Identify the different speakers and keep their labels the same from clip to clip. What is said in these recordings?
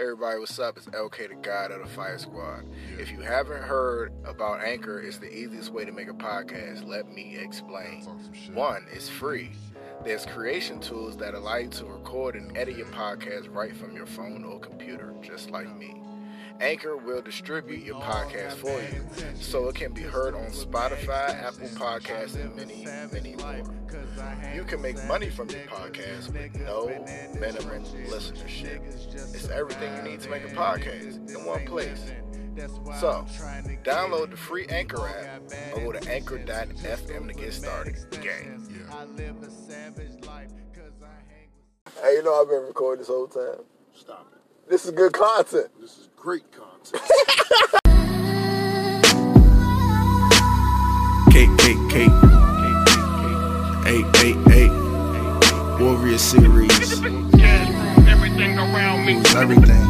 Speaker 1: Everybody, what's up? It's LK, the God of the Fire Squad. If you haven't heard about Anchor, it's the easiest way to make a podcast. Let me explain. One, it's free. There's creation tools that allow you to record and edit your podcast right from your phone or computer, just like me. Anchor will distribute your podcast for you so it can be heard on Spotify, Apple Podcasts, and many, many more. You can make money from your podcast with no minimum listenership. It's everything you need to make a podcast in one place. So, download the free Anchor app or go to anchor.fm to get started. Gang. Hey, you know I've been recording this whole time.
Speaker 2: Stop it.
Speaker 1: This is good content.
Speaker 2: This is great content.
Speaker 3: Cake, cake, cake. Eight, eight, eight. Warrior series.
Speaker 4: Everything around me.
Speaker 3: Moves everything.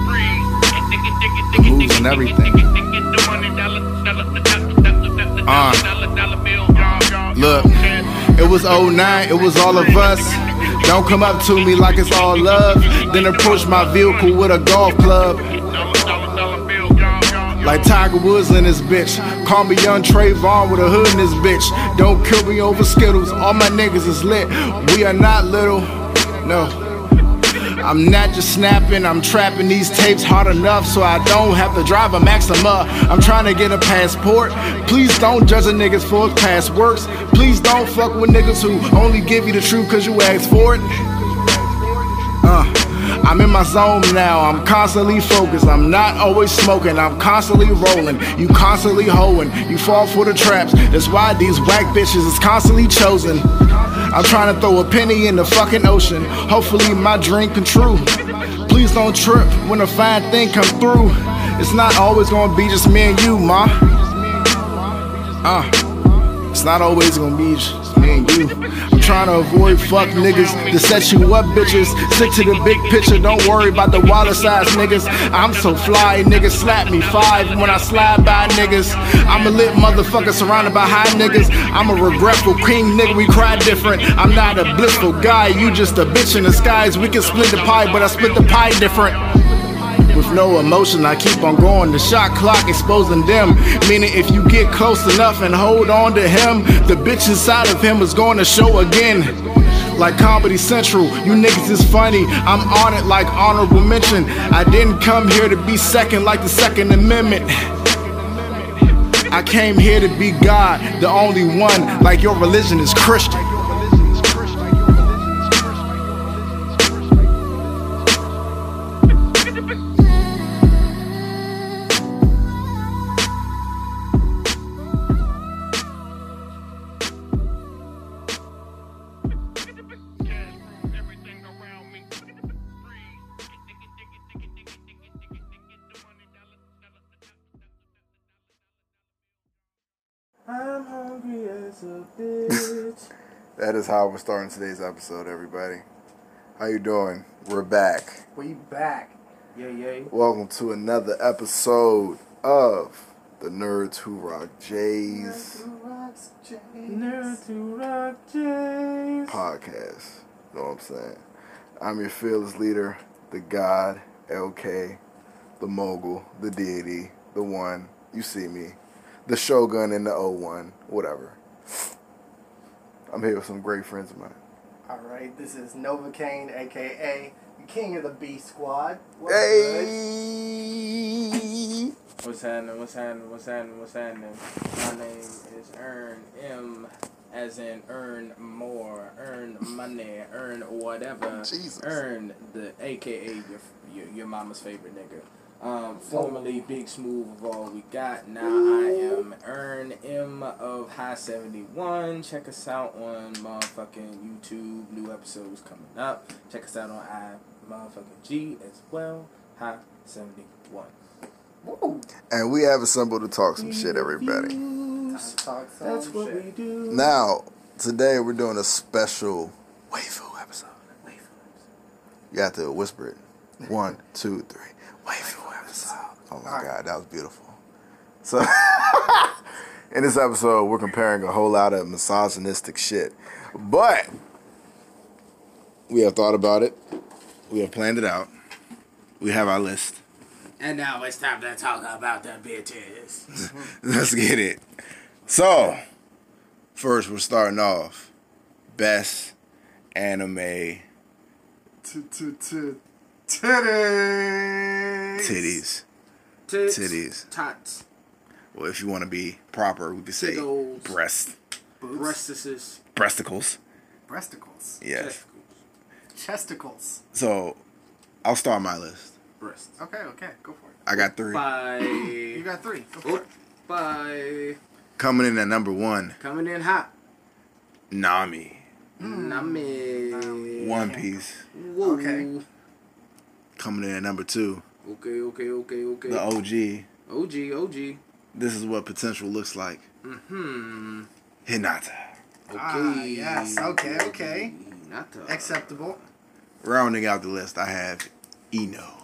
Speaker 4: The
Speaker 3: moves and everything. Uh, Look, it was 09, it was all of us. Don't come up to me like it's all love. Then approach my vehicle with a golf club. Like Tiger Woods in this bitch. Call me young Trayvon with a hood in this bitch. Don't kill me over Skittles. All my niggas is lit. We are not little. No. I'm not just snapping, I'm trapping these tapes hard enough so I don't have to drive a Maxima. I'm trying to get a passport. Please don't judge a niggas for his past works. Please don't fuck with niggas who only give you the truth cause you asked for it. Uh. I'm in my zone now, I'm constantly focused. I'm not always smoking, I'm constantly rolling. You constantly hoeing, you fall for the traps. That's why these whack bitches is constantly chosen. I'm trying to throw a penny in the fucking ocean. Hopefully my dream come true. Please don't trip when a fine thing come through. It's not always gonna be just me and you, ma. Uh. It's not always gonna be just me and you. Trying to avoid fuck niggas to set you up, bitches. Stick to the big picture, don't worry about the wallet size niggas. I'm so fly, niggas slap me five when I slide by niggas. I'm a lit motherfucker surrounded by high niggas. I'm a regretful king nigga, we cry different. I'm not a blissful guy, you just a bitch in the skies. We can split the pie, but I split the pie different. No emotion, I keep on going. The shot clock exposing them. Meaning, if you get close enough and hold on to him, the bitch inside of him is going to show again. Like Comedy Central, you niggas is funny. I'm on it like honorable mention. I didn't come here to be second like the Second Amendment. I came here to be God, the only one, like your religion is Christian.
Speaker 5: Bitch.
Speaker 1: That is how we're starting today's episode, everybody. How you doing? We're back.
Speaker 5: we back. Yay, yay.
Speaker 1: Welcome to another episode of the Nerds Who Rock Jays
Speaker 5: Nerd to rock Jays.
Speaker 1: podcast. You know what I'm saying? I'm your fearless leader, the God, LK, the mogul, the deity, the one. You see me. The Shogun and the O1. whatever. I'm here with some great friends of mine.
Speaker 5: Alright, this is Novocaine, aka the King of the B Squad. What's good?
Speaker 1: Hey!
Speaker 6: What's happening? What's happening? What's happening? What's happening? My name is Earn M, as in earn more, earn money, earn whatever.
Speaker 1: Jesus.
Speaker 6: Earn the AKA your your, your mama's favorite nigga. Um, formerly Big Smooth of all we got. Now I am Earn M of High 71. Check us out on motherfucking YouTube. New episodes coming up. Check us out on I motherfucking G as well. High 71.
Speaker 5: Woo.
Speaker 1: And we have assembled to talk some shit, everybody.
Speaker 5: Time to talk some
Speaker 6: That's what
Speaker 5: shit.
Speaker 6: we do.
Speaker 1: Now, today we're doing a special waifu episode. You have to whisper it. One, two, three. Waifu episode. Oh my god, that was beautiful. So, in this episode, we're comparing a whole lot of misogynistic shit. But, we have thought about it. We have planned it out. we have our list.
Speaker 6: And now it's time to talk about the bitches.
Speaker 1: Let's get it. So, first we're starting off best anime
Speaker 5: Titties.
Speaker 1: titties.
Speaker 6: Tits,
Speaker 1: Titties.
Speaker 6: Tots.
Speaker 1: Well, if you want to be proper, we could say
Speaker 6: Tiggles.
Speaker 1: breast,
Speaker 6: Breastises.
Speaker 1: breasticles.
Speaker 5: Breasticles.
Speaker 1: Yes.
Speaker 5: Chesticles.
Speaker 1: So, I'll start my list.
Speaker 6: Breasts.
Speaker 5: Okay, okay, go for it.
Speaker 1: I got three.
Speaker 5: You got three. Go
Speaker 6: Oh, bye.
Speaker 1: Coming in at number one,
Speaker 6: Coming in hot.
Speaker 1: Nami,
Speaker 6: Nami. Hmm.
Speaker 1: One Piece.
Speaker 6: Whoa.
Speaker 5: Okay.
Speaker 1: Coming in at number two,
Speaker 6: Okay, okay, okay, okay.
Speaker 1: the OG.
Speaker 6: OG, OG.
Speaker 1: This is what potential looks like.
Speaker 6: Mm-hmm.
Speaker 1: Hinata.
Speaker 6: Okay.
Speaker 5: Ah, yes, okay, okay.
Speaker 6: Nata.
Speaker 5: Acceptable.
Speaker 1: Rounding out the list, I have Ino.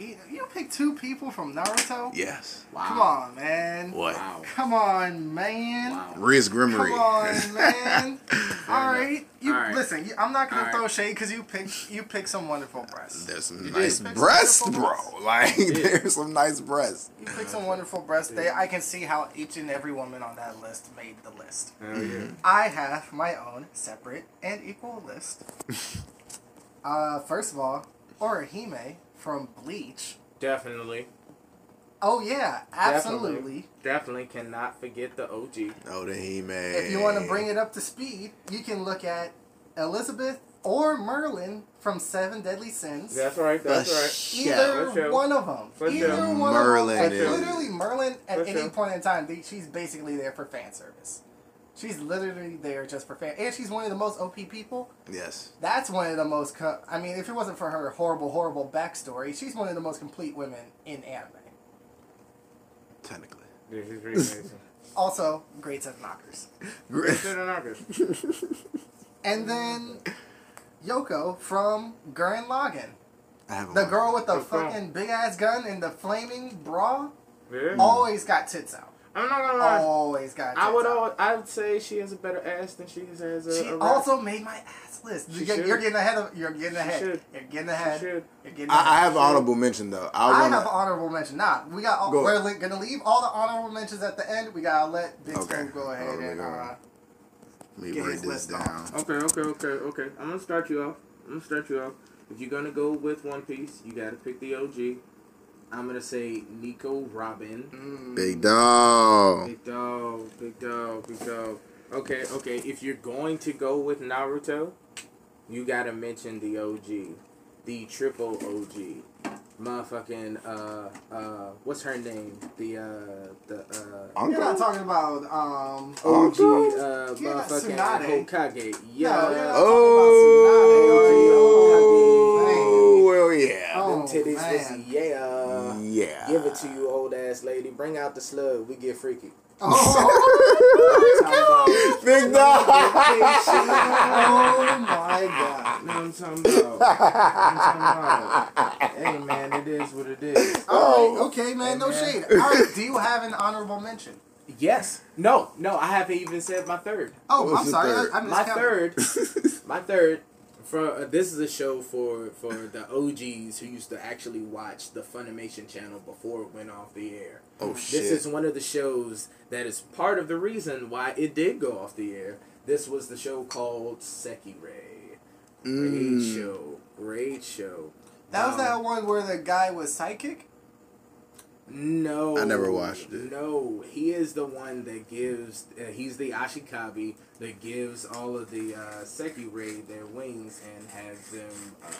Speaker 5: You pick two people from Naruto?
Speaker 1: Yes.
Speaker 6: Wow.
Speaker 5: Come on, man.
Speaker 1: What?
Speaker 6: Wow.
Speaker 5: Come on, man.
Speaker 6: Wow.
Speaker 1: Riz
Speaker 5: Come
Speaker 1: Grimmery.
Speaker 5: on, man. All right, you
Speaker 6: All right.
Speaker 5: listen. You, I'm not gonna
Speaker 6: All right.
Speaker 5: throw shade because you pick you pick some wonderful breasts.
Speaker 1: There's some
Speaker 6: You
Speaker 1: nice
Speaker 5: did.
Speaker 1: breasts, bro.
Speaker 5: Beautiful
Speaker 1: Like,
Speaker 6: did.
Speaker 1: there's some nice breasts.
Speaker 5: You pick some wonderful breasts. They, I can see how each and every woman on that list made the list.
Speaker 6: Hell yeah.
Speaker 5: I have my own separate and equal list. uh, first of all, Orihime from Bleach.
Speaker 6: Definitely.
Speaker 5: Oh yeah, absolutely.
Speaker 6: Definitely cannot forget the OG.
Speaker 1: Oh, the He Man.
Speaker 5: If you want to bring it up to speed, you can look at Elizabeth or Merlin from Seven Deadly Sins.
Speaker 6: That's right. That's right.
Speaker 5: Either
Speaker 6: For sure.
Speaker 5: one of them.
Speaker 6: For
Speaker 5: Either
Speaker 6: sure.
Speaker 5: one
Speaker 1: Merlin
Speaker 5: of them.
Speaker 1: is-
Speaker 5: literally, Merlin at
Speaker 6: For
Speaker 5: any
Speaker 6: sure.
Speaker 5: point in time, they, she's basically there for fan service. She's literally there just for fan, and she's one of the most OP people.
Speaker 1: Yes.
Speaker 5: That's one of the most. Co- I mean, if it wasn't for her horrible, horrible backstory, she's one of the most complete women in anime.
Speaker 1: Technically.
Speaker 6: This is pretty amazing.
Speaker 5: Also, great set knockers.
Speaker 6: Great to the knockers.
Speaker 5: And then Yoko from Gurren Lagann.
Speaker 1: I have
Speaker 5: The girl with the
Speaker 6: Good
Speaker 5: fucking big ass gun and the flaming bra
Speaker 6: Yeah.
Speaker 5: always got tits out.
Speaker 6: I'm not gonna lie.
Speaker 5: Always got tits
Speaker 6: I would.
Speaker 5: out.
Speaker 6: Al- I would say she has a better ass than she has a.
Speaker 5: She
Speaker 6: a rap.
Speaker 5: also made my ass list.
Speaker 6: She
Speaker 5: You're,
Speaker 6: should.
Speaker 5: you're getting ahead of. You're getting ahead.
Speaker 6: should.
Speaker 5: You're getting ahead.
Speaker 6: She.
Speaker 5: You're getting
Speaker 1: I, I
Speaker 5: ahead.
Speaker 1: have honorable mention though. I,
Speaker 5: I
Speaker 1: wanna,
Speaker 5: have honorable mention. Nah, we got. All,
Speaker 1: Go.
Speaker 5: we're li- gonna leave all the honorable mentions at the end. We gotta let Big
Speaker 1: Okay.
Speaker 5: Spoon go ahead
Speaker 1: Oh,
Speaker 5: and.
Speaker 1: we
Speaker 5: Uh,
Speaker 1: Let me
Speaker 5: Get
Speaker 1: write
Speaker 5: his
Speaker 1: this
Speaker 5: list
Speaker 1: down.
Speaker 6: Okay, okay, okay, okay. I'm gonna start you off. I'm gonna start you off. If you're gonna go with One Piece, you gotta pick the OG. I'm gonna say Nico Robin.
Speaker 5: mm,
Speaker 1: Big dog.
Speaker 6: Big dog, big dog, big dog. Okay, okay. If you're going to go with Naruto, you gotta mention the OG, the triple OG, motherfucking uh uh what's her name? The uh the uh
Speaker 5: You're not talking about um.
Speaker 6: OG uh
Speaker 5: You're not
Speaker 6: motherfucking
Speaker 5: Tsunade.
Speaker 6: Hokage.
Speaker 5: No,
Speaker 6: Yeah.
Speaker 5: you're not
Speaker 1: Oh, well, yeah.
Speaker 5: Oh,
Speaker 6: Them titties was
Speaker 5: man.
Speaker 6: yeah.
Speaker 1: yeah.
Speaker 6: Give it to you, old ass lady. Bring out the slug. We get freaky.
Speaker 5: Oh,
Speaker 1: Big dog.
Speaker 5: oh my god.
Speaker 6: You know what I'm talking about? You know what I'm talking about? Hey man, it is what it is.
Speaker 5: All right, okay, man, no
Speaker 6: Hey, man.
Speaker 5: shade. All right, do you have an honorable mention?
Speaker 6: Yes. No, no, I haven't even said my third.
Speaker 5: Oh, I'm sorry.
Speaker 1: third?
Speaker 5: I, I
Speaker 6: My
Speaker 5: miscounted.
Speaker 6: third, my third. For uh, this is a show for for the OGs who used to actually watch the Funimation channel before it went off the air.
Speaker 1: Oh shit!
Speaker 6: This is one of the shows that is part of the reason why it did go off the air. This was the show called Sekirei. Great
Speaker 1: Mm.
Speaker 6: show. Great show.
Speaker 5: That was
Speaker 6: Um,
Speaker 5: that one where the guy was psychic?
Speaker 6: No,
Speaker 1: I never watched it.
Speaker 6: No, he is the one that gives. Uh, he's the Ashikabi that gives all of the uh, Sekirei their wings and has them uh,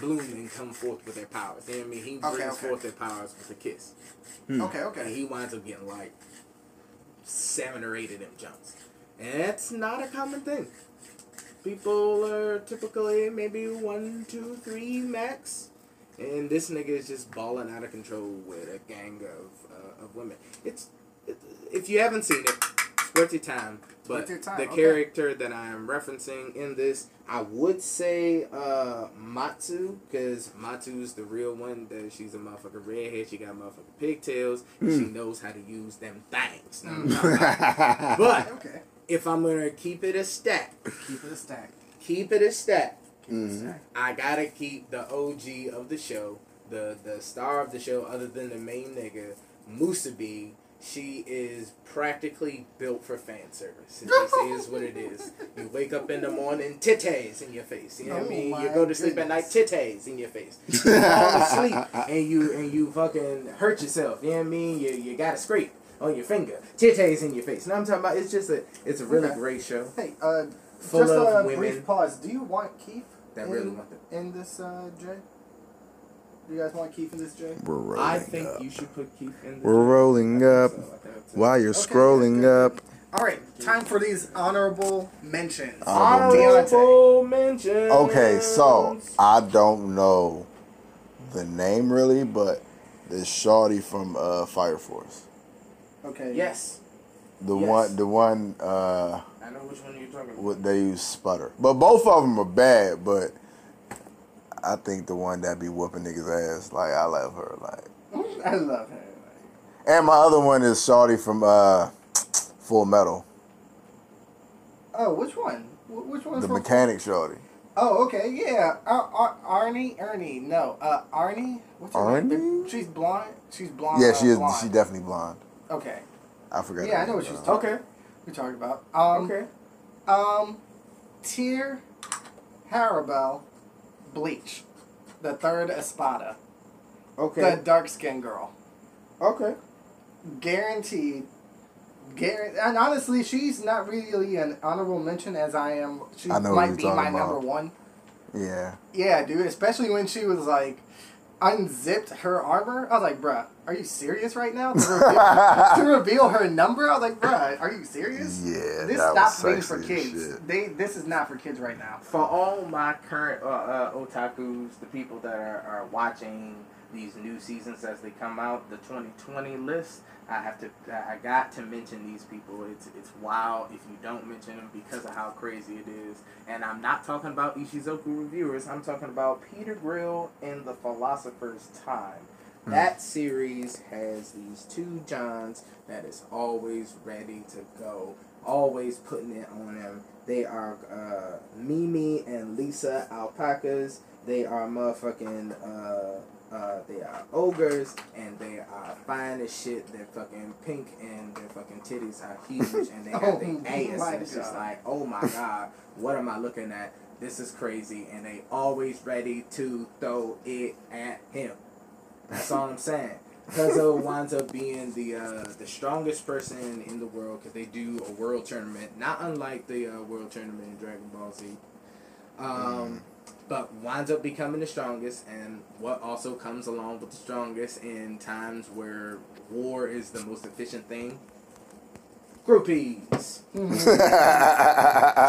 Speaker 6: bloom and come forth with their powers. You know what I mean? He brings
Speaker 5: Okay, okay.
Speaker 6: forth their powers with a kiss,
Speaker 5: Okay, okay.
Speaker 6: and he winds up getting like seven or eight of them jumps, and that's not a common thing. People are typically maybe one, two, three max. And this nigga is just balling out of control with a gang of uh, of women. It's it, if you haven't seen it, it's worth your time. But
Speaker 5: your time,
Speaker 6: the
Speaker 5: okay.
Speaker 6: character that I am referencing in this, I would say uh, Matsu, because Matsu's the real one. That she's a motherfucking redhead. She got motherfucking pigtails. and She knows how to use them things. Know what I'm talking about? but
Speaker 5: Okay.
Speaker 6: if I'm gonna keep it a stack,
Speaker 5: Keep it a stack.
Speaker 6: keep it a stack.
Speaker 5: A
Speaker 1: Mhm.
Speaker 6: I gotta keep the OG of the show, the the star of the show, other than the main nigga, Musubi, she is practically built for fan service. It just is what it is. You wake up in the morning, titties in your face. You know what I
Speaker 5: Oh
Speaker 6: mean? You go to sleep at night,
Speaker 5: goodness.
Speaker 6: titties in your face. You fall asleep and you and you fucking hurt yourself. You know what I mean? You you got a scrape on your finger, titties in your face. Now I'm talking about it's just a it's a really
Speaker 5: Okay.
Speaker 6: great show.
Speaker 5: Hey, uh,
Speaker 6: Full
Speaker 5: just
Speaker 6: of
Speaker 5: a
Speaker 6: women.
Speaker 5: brief pause. Do you want Keith
Speaker 6: That
Speaker 5: in,
Speaker 6: really want the-
Speaker 5: in this, uh, Jay? Do you guys want Keith in this, Jay?
Speaker 7: We're rolling
Speaker 6: I think
Speaker 7: up.
Speaker 6: you should put Keith in. The
Speaker 7: We're rolling up
Speaker 6: So, I think that's it.
Speaker 7: while you're
Speaker 5: Okay,
Speaker 7: scrolling
Speaker 5: good,
Speaker 7: up.
Speaker 5: All right, time for these honorable mentions.
Speaker 7: Honorable
Speaker 6: Honorable mentions.
Speaker 7: Okay, so I don't know the name really, but this shorty from uh, Fire Force,
Speaker 5: Okay.
Speaker 6: yes,
Speaker 7: the
Speaker 6: Yes.
Speaker 7: one, the one uh,
Speaker 6: I know which one you're talking about.
Speaker 7: what they use sputter, but both of them are bad. But I think the one that be whooping niggas ass, like I love her, like.
Speaker 5: I love her. Like.
Speaker 7: And my other one is shorty from uh, Full Metal,
Speaker 5: Oh, which one? Which one?
Speaker 7: the mechanic shorty.
Speaker 5: Oh, okay, yeah. Uh, Ar- Arnie, Ernie, no, uh, Arnie. What's her name?
Speaker 7: Arnie?
Speaker 5: She's blonde. She's blonde.
Speaker 7: Yeah,
Speaker 5: uh,
Speaker 7: she is.
Speaker 5: blonde.
Speaker 7: She definitely blonde.
Speaker 5: Okay,
Speaker 7: I forgot.
Speaker 5: Yeah, I know what she's
Speaker 7: uh,
Speaker 5: talking-
Speaker 6: Okay.
Speaker 5: We talked about. Um,
Speaker 6: okay.
Speaker 5: Um, Tier Harribel, Bleach, the third Espada,
Speaker 6: Okay.
Speaker 5: the dark skinned girl,
Speaker 6: okay.
Speaker 5: guaranteed. Guaranteed, and honestly, she's not really an honorable mention as I am. She
Speaker 7: I
Speaker 5: might be my
Speaker 7: about.
Speaker 5: number one.
Speaker 7: Yeah.
Speaker 5: Yeah, dude, especially when she was like unzipped her armor. I was like, bruh, are you serious right now? To reveal, to reveal her number, I was like, bruh, are you serious?
Speaker 7: Yeah,
Speaker 5: This
Speaker 7: that was
Speaker 5: stopped being for kids.
Speaker 7: shit.
Speaker 5: They this is not for kids right now.
Speaker 6: For all my current uh, uh, otakus, the people that are, are watching these new seasons as they come out, the 2020 list, I have to, I got to mention these people. It's it's wild if you don't mention them because of how crazy it is. And I'm not talking about Ishuzoku reviewers. I'm talking about Peter Grill and the Philosopher's Time. That series has these two Johns that is always ready to go, always putting it on them. They are uh, Mimi and Lisa alpacas. They are motherfucking. Uh, uh, they are ogres and they are fine as shit. They're fucking pink and their fucking titties are huge and they got
Speaker 5: Oh
Speaker 6: their ass. And it's just like, oh my god, what am I looking at? This is crazy. And they always ready to throw it at him. That's all I'm saying. Cuzzo winds up being the uh, the strongest person in the world because they do a world tournament, not unlike the uh, world tournament in Dragon Ball Z. Um, But winds up becoming the strongest, and what also comes along with the strongest in times where war is the most efficient thing? Groupies.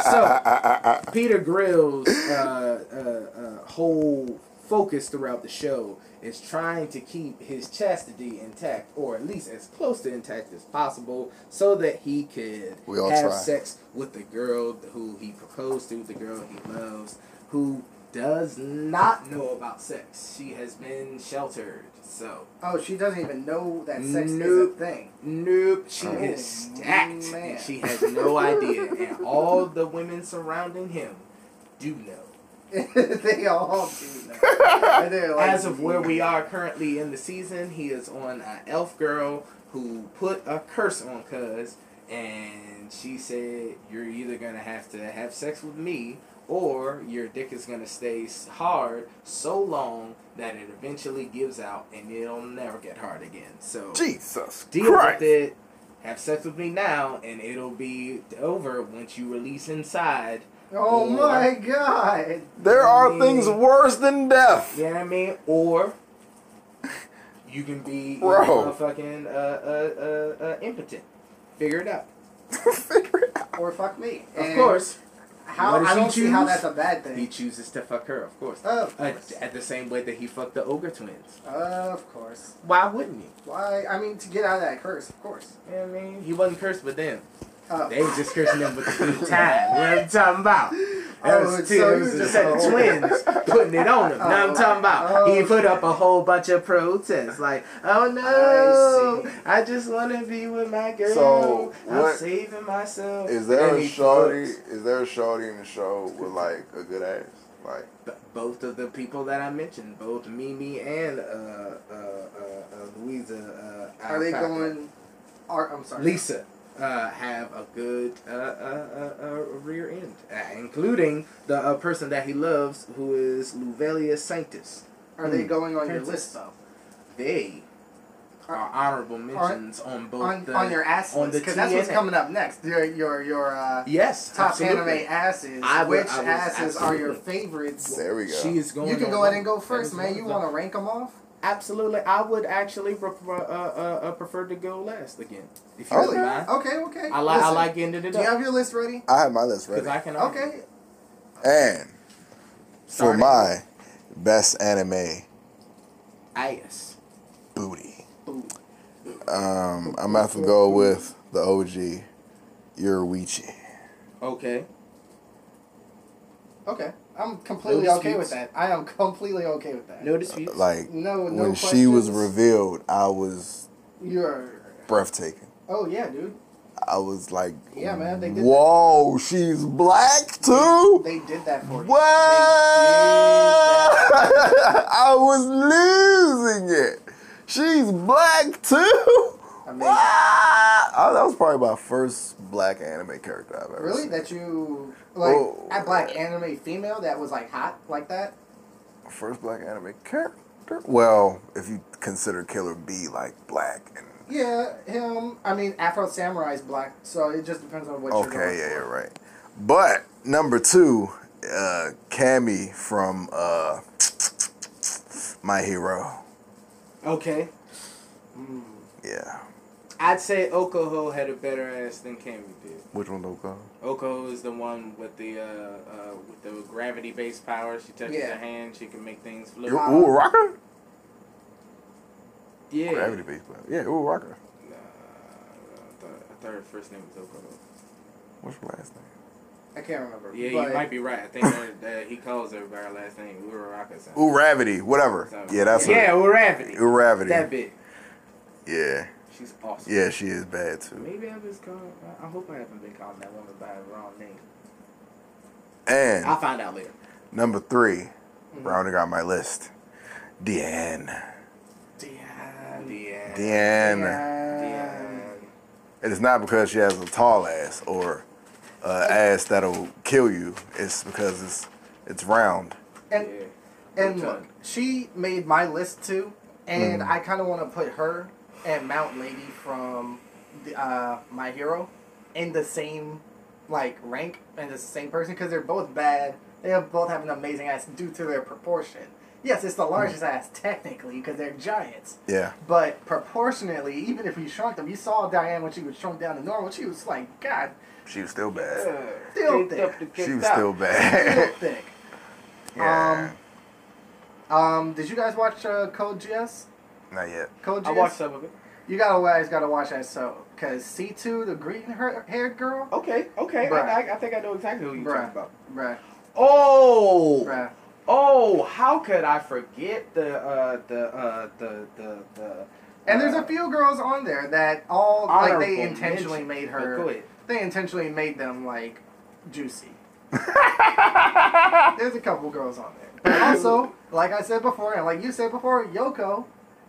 Speaker 6: So, Peter Grill's uh, uh, uh, whole focus throughout the show is trying to keep his chastity intact, or at least as close to intact as possible, so that he could
Speaker 7: We all
Speaker 6: have
Speaker 7: try.
Speaker 6: sex with the girl who he proposed to, the girl he loves, who does not know about sex. She has been sheltered, so
Speaker 5: Oh, she doesn't even know that sex
Speaker 6: Nope.
Speaker 5: is a thing.
Speaker 6: Nope, she
Speaker 5: Oh,
Speaker 6: is stacked.
Speaker 5: man.
Speaker 6: She has no idea. And all the women surrounding him do know.
Speaker 5: they all do know. Like,
Speaker 6: As of where we are currently in the season, he is on an elf girl who put a curse on Cuz, and she said, You're either gonna have to have sex with me, or your dick is gonna stay hard so long that it eventually gives out and it'll never get hard again. So
Speaker 7: Jesus
Speaker 6: deal
Speaker 7: Christ.
Speaker 6: with it. Have sex with me now, and it'll be over once you release inside.
Speaker 5: Oh
Speaker 6: Or-
Speaker 5: my god.
Speaker 7: There are
Speaker 6: I
Speaker 7: things worse than death.
Speaker 6: You know what I mean? Or you can be you
Speaker 7: Bro.
Speaker 6: know, fucking uh, uh, uh, uh, impotent. Figure it out. Figure it out.
Speaker 5: Or fuck me.
Speaker 6: Of
Speaker 5: And
Speaker 6: course,
Speaker 5: How I don't see how that's a bad thing.
Speaker 6: he chooses to fuck her. Of course.
Speaker 5: Of
Speaker 6: Uh,
Speaker 5: course.
Speaker 6: at the same way that he fucked the ogre twins.
Speaker 5: Of course.
Speaker 6: Why wouldn't he?
Speaker 5: Why? I mean, to get out of that curse, of course.
Speaker 6: You know what I mean? He wasn't cursed with them.
Speaker 5: Oh.
Speaker 6: They was just cursing them with the good time. What I'm talking about? That
Speaker 5: Oh,
Speaker 6: was,
Speaker 5: so
Speaker 6: two,
Speaker 5: you
Speaker 6: it was the
Speaker 5: just-
Speaker 6: set
Speaker 5: oh.
Speaker 6: twins putting it on him. Now I'm talking about. He
Speaker 5: Oh.
Speaker 6: put up a whole bunch of protests like, "Oh no,
Speaker 5: I
Speaker 6: I, just want to be with my girl.
Speaker 7: So,
Speaker 6: I'm saving myself."
Speaker 7: Is there
Speaker 6: And
Speaker 7: a
Speaker 6: he
Speaker 7: shorty?
Speaker 6: fucks
Speaker 7: Is there a shorty in the show with like a good ass? Like
Speaker 6: b- both of the people that I mentioned, both Mimi and uh, uh, uh, uh, Louisa. Uh,
Speaker 5: Are they going? Are I'm sorry.
Speaker 6: Lisa uh, have a good uh, uh, uh, uh, rear end, uh, including the uh, person that he loves, who is Luvelia Sanctus.
Speaker 5: Are they
Speaker 7: Hmm.
Speaker 5: going on your list though?
Speaker 6: They are honorable mentions on both
Speaker 5: On,
Speaker 6: the,
Speaker 5: on your ass
Speaker 6: on
Speaker 5: list,
Speaker 6: the
Speaker 5: because that's what's coming up next. Your your your uh,
Speaker 6: Yes,
Speaker 5: top
Speaker 6: absolutely.
Speaker 5: anime asses.
Speaker 6: I would-
Speaker 5: Which
Speaker 6: I would-
Speaker 5: asses are your
Speaker 6: absolutely.
Speaker 5: favorites?
Speaker 7: There we go.
Speaker 6: She is going.
Speaker 5: You can
Speaker 6: on
Speaker 5: go ahead and go first, man. You want to rank them off?
Speaker 6: Absolutely, I would actually prefer, uh, uh, uh, prefer to go last again. If you
Speaker 7: Really?
Speaker 6: don't mind.
Speaker 5: Okay, okay.
Speaker 6: I like I
Speaker 5: Listen,
Speaker 6: like ending it
Speaker 5: Do you have your list ready?
Speaker 7: I have my list ready.
Speaker 6: because I can.
Speaker 5: Okay.
Speaker 7: And for my best anime
Speaker 6: ass.
Speaker 7: booty,
Speaker 5: Ooh.
Speaker 7: um, I'm gonna have to go with the OG, Yoruichi.
Speaker 6: Okay.
Speaker 5: Okay. I'm completely
Speaker 6: No
Speaker 5: okay with that. I am completely okay with that.
Speaker 6: No disputes.
Speaker 7: Uh, like
Speaker 5: No, no
Speaker 7: when she was revealed, I was
Speaker 5: You're.
Speaker 7: breathtaking.
Speaker 5: Oh yeah, dude.
Speaker 7: I was like,
Speaker 5: Yeah, man, they did
Speaker 7: Whoa, she's black too.
Speaker 5: They did that for you.
Speaker 7: What?
Speaker 5: They did that.
Speaker 7: I was losing it. She's black too.
Speaker 5: Amazing.
Speaker 7: What? Oh, that was probably my first black anime character I've ever
Speaker 5: Really?
Speaker 7: seen.
Speaker 5: That you like
Speaker 7: Oh.
Speaker 5: a black anime female that was like hot like that?
Speaker 7: First black anime character? Well, if you consider Killer B like black and
Speaker 5: Yeah, him. I mean, Afro Samurai's black, so it just depends on what
Speaker 7: okay, yeah, you're right. But number two, uh, Cammy from uh, My Hero.
Speaker 6: Okay.
Speaker 7: Yeah.
Speaker 6: I'd say Okoho had a better ass than Cammy did.
Speaker 7: Which one though? Carl?
Speaker 6: Okoho is the one with the uh, uh, with the gravity based power. She touches
Speaker 5: Yeah.
Speaker 6: her hand, she can make things float.
Speaker 7: Ooh, ooh, rocker?
Speaker 6: yeah.
Speaker 7: Gravity based. Power. Yeah, ooh, rocker.
Speaker 6: Uh, I, thought, I thought her first name was Okoho.
Speaker 7: What's her last name?
Speaker 5: I can't remember.
Speaker 6: Yeah,
Speaker 5: but
Speaker 6: you might be right. I think that, that he calls her by her last name, Uraraka. son.
Speaker 7: Ooh, Ravity, whatever.
Speaker 6: So-
Speaker 7: Yeah, that's
Speaker 6: yeah,
Speaker 7: her.
Speaker 6: Uravity.
Speaker 7: Ooh, Ravity.
Speaker 6: That bit.
Speaker 7: Yeah.
Speaker 6: She's awesome.
Speaker 7: Yeah, she is bad too.
Speaker 6: Maybe I was calling. I- I hope I haven't been calling that woman by her wrong name.
Speaker 7: And
Speaker 6: I'll find out later.
Speaker 7: number 3
Speaker 5: Mhm.
Speaker 7: rounding out my list, Diane.
Speaker 5: Diane.
Speaker 6: Diane.
Speaker 7: Diane.
Speaker 6: Diane.
Speaker 7: It is not because she has a tall ass or uh, ass that'll kill you. It's because it's it's round.
Speaker 5: And
Speaker 6: Yeah.
Speaker 5: and look, she made my list too, and
Speaker 7: Mm.
Speaker 5: I kind of want to put her and Mount Lady from the, uh, My Hero in the same like rank and the same person because they're both bad. They have, both have an amazing ass due to their proportion. Yes, it's the largest ass technically because they're giants,
Speaker 7: Yeah.
Speaker 5: but proportionately, even if you shrunk them, you saw Diane when she was shrunk down to normal. She was like, God,
Speaker 7: She was still bad.
Speaker 5: Still
Speaker 6: Kicked
Speaker 5: thick.
Speaker 6: up the
Speaker 7: She was
Speaker 6: out.
Speaker 7: still
Speaker 5: real
Speaker 7: bad.
Speaker 5: thick.
Speaker 7: yeah.
Speaker 5: Um, did you guys watch uh, Code Geass?
Speaker 7: Not yet.
Speaker 5: Code Geass.
Speaker 6: I watched some of it.
Speaker 5: You gotta guys gotta watch that so because C two the green hair- haired girl,
Speaker 6: Okay, okay.
Speaker 5: Bruh.
Speaker 6: I, I, I think I know exactly who you're
Speaker 5: Bruh.
Speaker 6: talking about.
Speaker 5: bruh,
Speaker 6: Oh,
Speaker 5: bruh.
Speaker 6: oh! How could I forget the uh, the uh, the the the?
Speaker 5: And there's
Speaker 6: uh,
Speaker 5: a few girls on there that all like they intentionally
Speaker 6: mention.
Speaker 5: made her. They intentionally made them like juicy. There's a couple girls on there. But also, like I said before, and like you said before, Yoko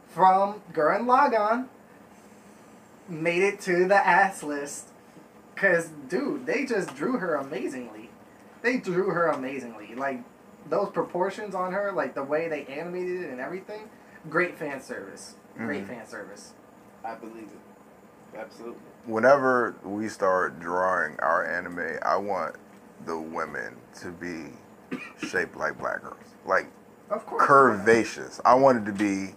Speaker 5: from Gurren Lagann made it to the ass list. Cause dude, they just drew her amazingly. They drew her amazingly. Like those proportions on her, like the way they animated it and everything. Great fan service. Great
Speaker 7: Mhm.
Speaker 5: fan service.
Speaker 6: I believe it. Absolutely.
Speaker 7: Whenever we start drawing our anime, I want the women to be shaped like black girls. Like
Speaker 5: Of course.
Speaker 7: curvaceous. I want it to be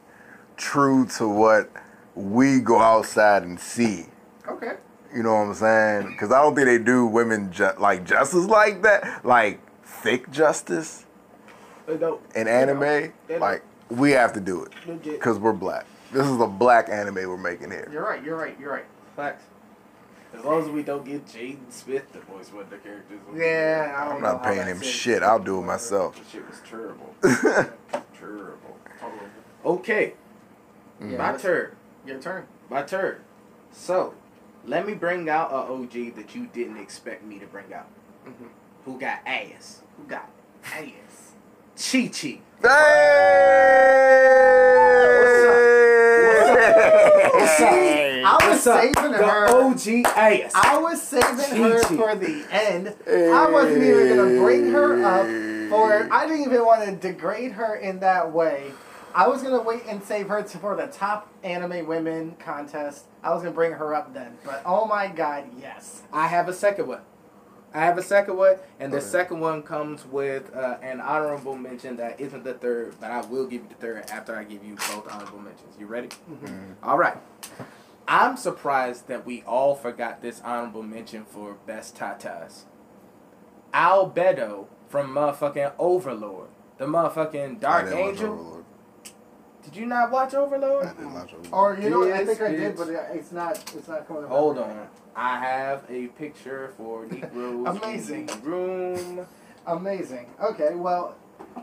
Speaker 7: true to what we go outside and see.
Speaker 5: Okay.
Speaker 7: You know what I'm saying? Because I don't think they do women ju- like justice like that, like thick justice
Speaker 6: Uh, no,
Speaker 7: in anime.
Speaker 6: know, you know,
Speaker 7: Like we have to do it because we're black. This is a black anime we're making here.
Speaker 5: You're right. You're right. You're right.
Speaker 6: facts. As long as we don't get Jaden Smith to voice one of the characters.
Speaker 5: Yeah. I don't
Speaker 7: I'm
Speaker 5: know
Speaker 7: not paying him shit. I'll do it myself.
Speaker 6: That shit was terrible. terrible. Okay,
Speaker 5: Yeah,
Speaker 6: my turn.
Speaker 5: Your turn.
Speaker 6: My turn. So, let me bring out a OG that you didn't expect me to bring out.
Speaker 5: Mhm.
Speaker 6: Who got ass?
Speaker 5: Who got ass?
Speaker 6: Chi Chi.
Speaker 7: Hey!
Speaker 5: I was
Speaker 6: What's up?
Speaker 5: saving
Speaker 6: The
Speaker 5: her.
Speaker 6: OG ass.
Speaker 5: I was saving her for the end. I wasn't even gonna bring her up for. I didn't even want to degrade her in that way. I was gonna wait and save her for the top anime women contest. I was gonna bring her up then, but oh my god, yes.
Speaker 6: I have a second one. I have a second one, and the
Speaker 7: Okay.
Speaker 6: second one comes with uh, an honorable mention that isn't the third, but I will give you the third after I give you both honorable mentions. You ready? All right. I'm surprised that we all forgot this honorable mention for best tatas. Albedo from motherfucking Overlord, the motherfucking Dark
Speaker 7: didn't
Speaker 6: Angel.
Speaker 7: Overlord.
Speaker 6: Did you not watch Overlord?
Speaker 7: I didn't watch Overlord.
Speaker 5: Or you know, what, I
Speaker 6: Yes,
Speaker 5: think I did, but it's not. It's not coming. back
Speaker 6: Hold
Speaker 5: right
Speaker 6: on. I have a picture for Negroes
Speaker 5: Amazing.
Speaker 6: in the room.
Speaker 5: Amazing. Okay, well,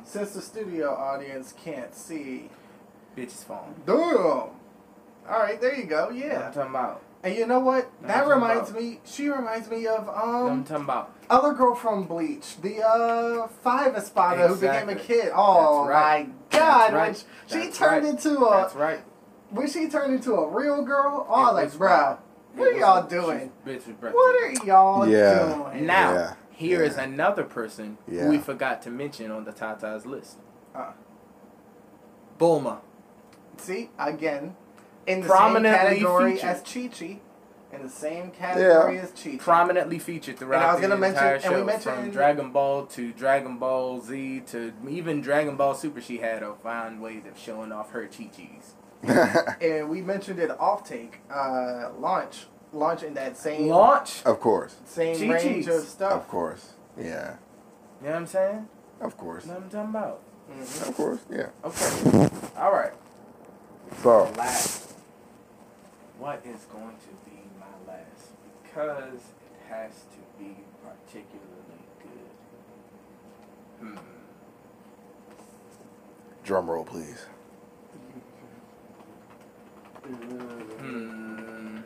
Speaker 5: since the studio audience can't see,
Speaker 6: Bitch's phone.
Speaker 5: damn. All right, there you go.
Speaker 6: Yeah.
Speaker 5: Yeah.
Speaker 6: I'm talking about.
Speaker 5: And you know what?
Speaker 6: No,
Speaker 5: That reminds
Speaker 6: about-
Speaker 5: me. She reminds me of
Speaker 6: I'm
Speaker 5: um
Speaker 6: talking about.
Speaker 5: other girl from Bleach, the uh five espada who became a kid. Oh
Speaker 6: That's right.
Speaker 5: my god!
Speaker 6: That's right.
Speaker 5: When she
Speaker 6: That's
Speaker 5: turned
Speaker 6: right.
Speaker 5: into a
Speaker 6: That's right.
Speaker 5: when she turned into a real girl. Oh,
Speaker 6: It
Speaker 5: like
Speaker 6: was
Speaker 5: bruh, what are y'all doing?
Speaker 6: she's- Bitch
Speaker 5: What are y'all
Speaker 7: Yeah.
Speaker 5: doing?
Speaker 6: Now,
Speaker 7: Yeah.
Speaker 6: here is
Speaker 7: Yeah.
Speaker 6: another person
Speaker 7: Yeah.
Speaker 6: who we forgot to mention on the Tata's list.
Speaker 5: Uh.
Speaker 6: Bulma.
Speaker 5: See again, in the
Speaker 6: Prominently
Speaker 5: same category
Speaker 6: featured.
Speaker 5: as Chi Chi, in the same category
Speaker 7: Yeah.
Speaker 5: as Chi Chi.
Speaker 6: Prominently featured throughout
Speaker 5: And I was
Speaker 6: the
Speaker 5: gonna mention-
Speaker 6: entire
Speaker 5: and
Speaker 6: show,
Speaker 5: we mentioned-
Speaker 6: from Dragon Ball to Dragon Ball Z to even Dragon Ball Super. She had a fine ways of showing off her chi chis.
Speaker 5: and we mentioned it off take, uh, launch, launch in that same
Speaker 6: Launch.
Speaker 7: of course.
Speaker 5: same
Speaker 6: Chi-Chis.
Speaker 5: range of stuff.
Speaker 7: Of course. Yeah.
Speaker 6: You know what I'm saying?
Speaker 7: Of course.
Speaker 6: Know what I'm talking about.
Speaker 5: Mhm.
Speaker 7: Of course. Yeah.
Speaker 6: Okay. All right.
Speaker 7: So,
Speaker 6: Last. What is going to be my last? Because it has to be particularly good. Hmm.
Speaker 7: drum roll, please.
Speaker 6: Hmm.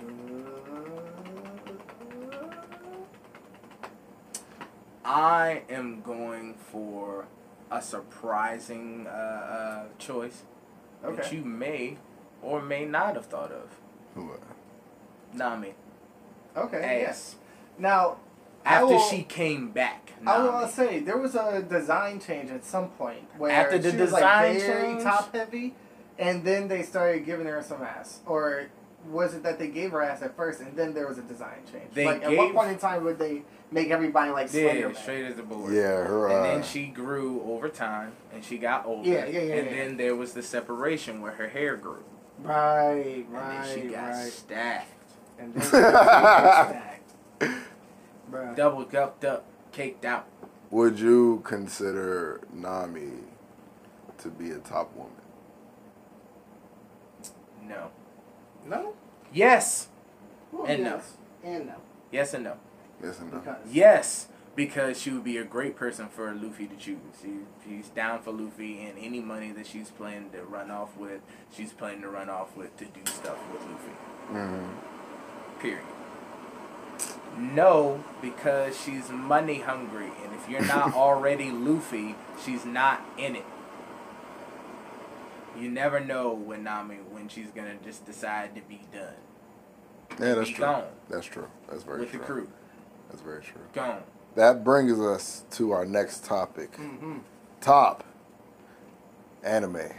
Speaker 6: I am going for a surprising uh, uh, choice that you may or may not have thought of.
Speaker 7: Who, uh,
Speaker 6: Nami.
Speaker 5: Okay.
Speaker 6: Ass.
Speaker 5: Yes. Now,
Speaker 6: After
Speaker 5: will-
Speaker 6: she came back.
Speaker 5: I was
Speaker 6: Nami.
Speaker 5: gonna say there was a design change at some point where
Speaker 6: After the
Speaker 5: she was
Speaker 6: design
Speaker 5: like very
Speaker 6: change?
Speaker 5: top heavy, and then they started giving her some ass, or was it that they gave her ass at first and then there was a design change?
Speaker 6: They
Speaker 5: like at what point in time would they make everybody like Slender
Speaker 6: Yeah, straight as a board.
Speaker 7: yeah, her. Uh,
Speaker 6: And then she grew over time, and she got older.
Speaker 5: Yeah, yeah, yeah,
Speaker 6: And
Speaker 5: yeah.
Speaker 6: then there was the separation where her hair grew,
Speaker 5: Right,
Speaker 6: and
Speaker 5: right,
Speaker 6: then she got
Speaker 5: right.
Speaker 6: stacked,
Speaker 5: And then she got stacked. Bruh.
Speaker 6: double cupped up, caked out.
Speaker 7: would you consider Nami to be a top woman?
Speaker 6: No.
Speaker 5: No.
Speaker 6: Yes.
Speaker 5: Well,
Speaker 6: And no.
Speaker 5: yes. And no.
Speaker 6: Yes and no.
Speaker 7: Yes and no.
Speaker 5: Because
Speaker 6: Yes, because she would be a great person for Luffy to choose. She, she's down for Luffy, and any money that she's planning to run off with, she's planning to run off with to do stuff with Luffy.
Speaker 7: Mm-hmm.
Speaker 6: Period. No, because she's money hungry, and if you're not already Luffy, she's not in it. You never know when Nami when she's gonna just decide to be done
Speaker 7: Yeah, that's
Speaker 6: Be
Speaker 7: true.
Speaker 6: gone.
Speaker 7: That's true. That's very
Speaker 6: with
Speaker 7: true.
Speaker 6: the crew.
Speaker 7: That's very true.
Speaker 6: Gone.
Speaker 7: That brings us to our next topic.
Speaker 5: hmm
Speaker 7: Top anime.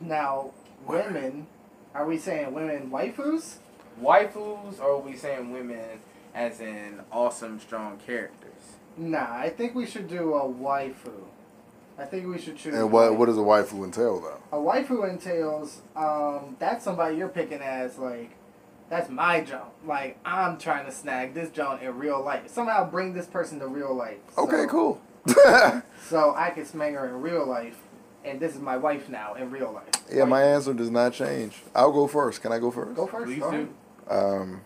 Speaker 5: Now, women. Are we saying women waifus?
Speaker 6: Waifus, or are we saying women as in awesome, strong characters?
Speaker 5: Nah, I think we should do a waifu. I think we should choose.
Speaker 7: And what what does a waifu entail though?
Speaker 5: a waifu entails? Um, that's somebody you're picking as like, that's my joint. Like I'm trying to snag this joint in real life. Somehow bring this person to real life.
Speaker 7: Okay, cool.
Speaker 5: So I can snag her in real life, and this is my wife now in real life.
Speaker 7: yeah, my answer does not change. I'll go first. Can I go first?
Speaker 5: Go first.
Speaker 6: Please
Speaker 5: go
Speaker 6: do.
Speaker 7: Um,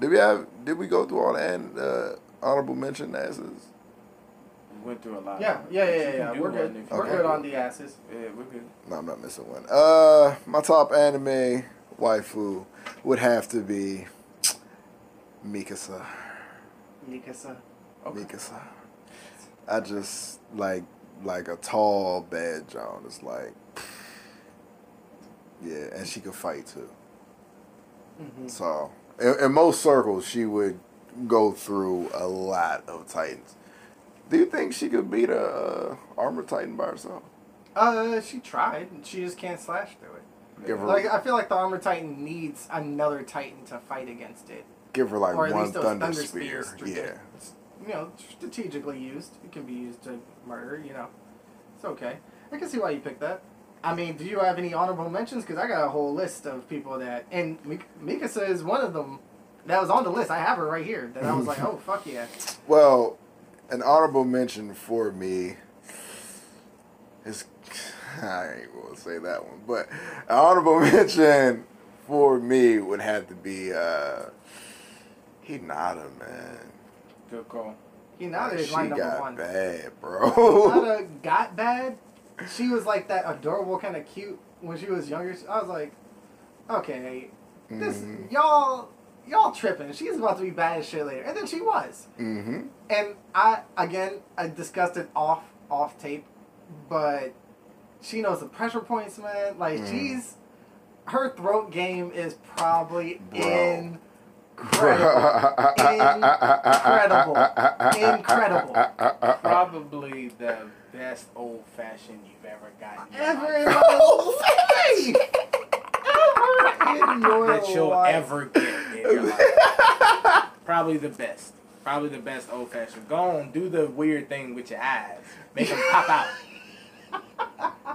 Speaker 7: did we have? Did we go through all the an- uh, honorable mention asses?
Speaker 6: We went through a lot.
Speaker 5: Yeah,
Speaker 6: of
Speaker 5: yeah, yeah, yeah. We're good. We're
Speaker 7: Okay.
Speaker 5: good on the asses.
Speaker 6: Yeah, we're good.
Speaker 7: No, I'm not missing one. Uh, my top anime waifu would have to be Mikasa.
Speaker 5: Mikasa.
Speaker 6: Okay.
Speaker 7: Mikasa. I just like like a tall, bad Joan. It's like, yeah, and she could fight too.
Speaker 5: Mm-hmm.
Speaker 7: So, in, in most circles, she would go through a lot of Titans. Do you think she could beat a uh, armor Titan by herself?
Speaker 5: Uh, she tried. She just can't slash through it.
Speaker 7: Give her,
Speaker 5: Like I feel like the armor titan needs another titan to fight against it,
Speaker 7: give her like
Speaker 5: or at
Speaker 7: one
Speaker 5: least those
Speaker 7: thunder,
Speaker 5: thunder
Speaker 7: spear. Yeah.
Speaker 5: You know, strategically used. It can be used to murder. You know, it's okay. I can see why you picked that. I mean, do you have any honorable mentions? Because I got a whole list of people that, and Mik- Mikasa is one of them that was on the list. I have her right here. That I was like, oh fuck yeah.
Speaker 7: Well, an honorable mention for me is I ain't gonna say that one, but an honorable mention for me would have to be uh Hinata, man.
Speaker 5: Good call. Hinata is
Speaker 7: she
Speaker 5: my number
Speaker 7: got
Speaker 5: one.
Speaker 7: bad, bro.
Speaker 5: Hinata got bad. She was like that adorable kind of cute when she was younger. I was like, okay, this
Speaker 7: Mhm.
Speaker 5: y'all y'all tripping. She's about to be bad as shit later, and then she was.
Speaker 7: mm-hmm.
Speaker 5: And I again I discussed it off off tape, but she knows the pressure points, man. Like
Speaker 7: Mm.
Speaker 5: she's her throat game is probably
Speaker 7: Bro.
Speaker 5: incredible. incredible. Incredible.
Speaker 6: Probably the best old fashioned you've ever gotten. in
Speaker 5: Ever in
Speaker 6: life.
Speaker 5: my life. Ever in your
Speaker 6: that you'll
Speaker 5: life.
Speaker 6: ever get in your life. Probably the best. Probably the best old fashioned. Go on, do the weird thing with your eyes. Make them pop out.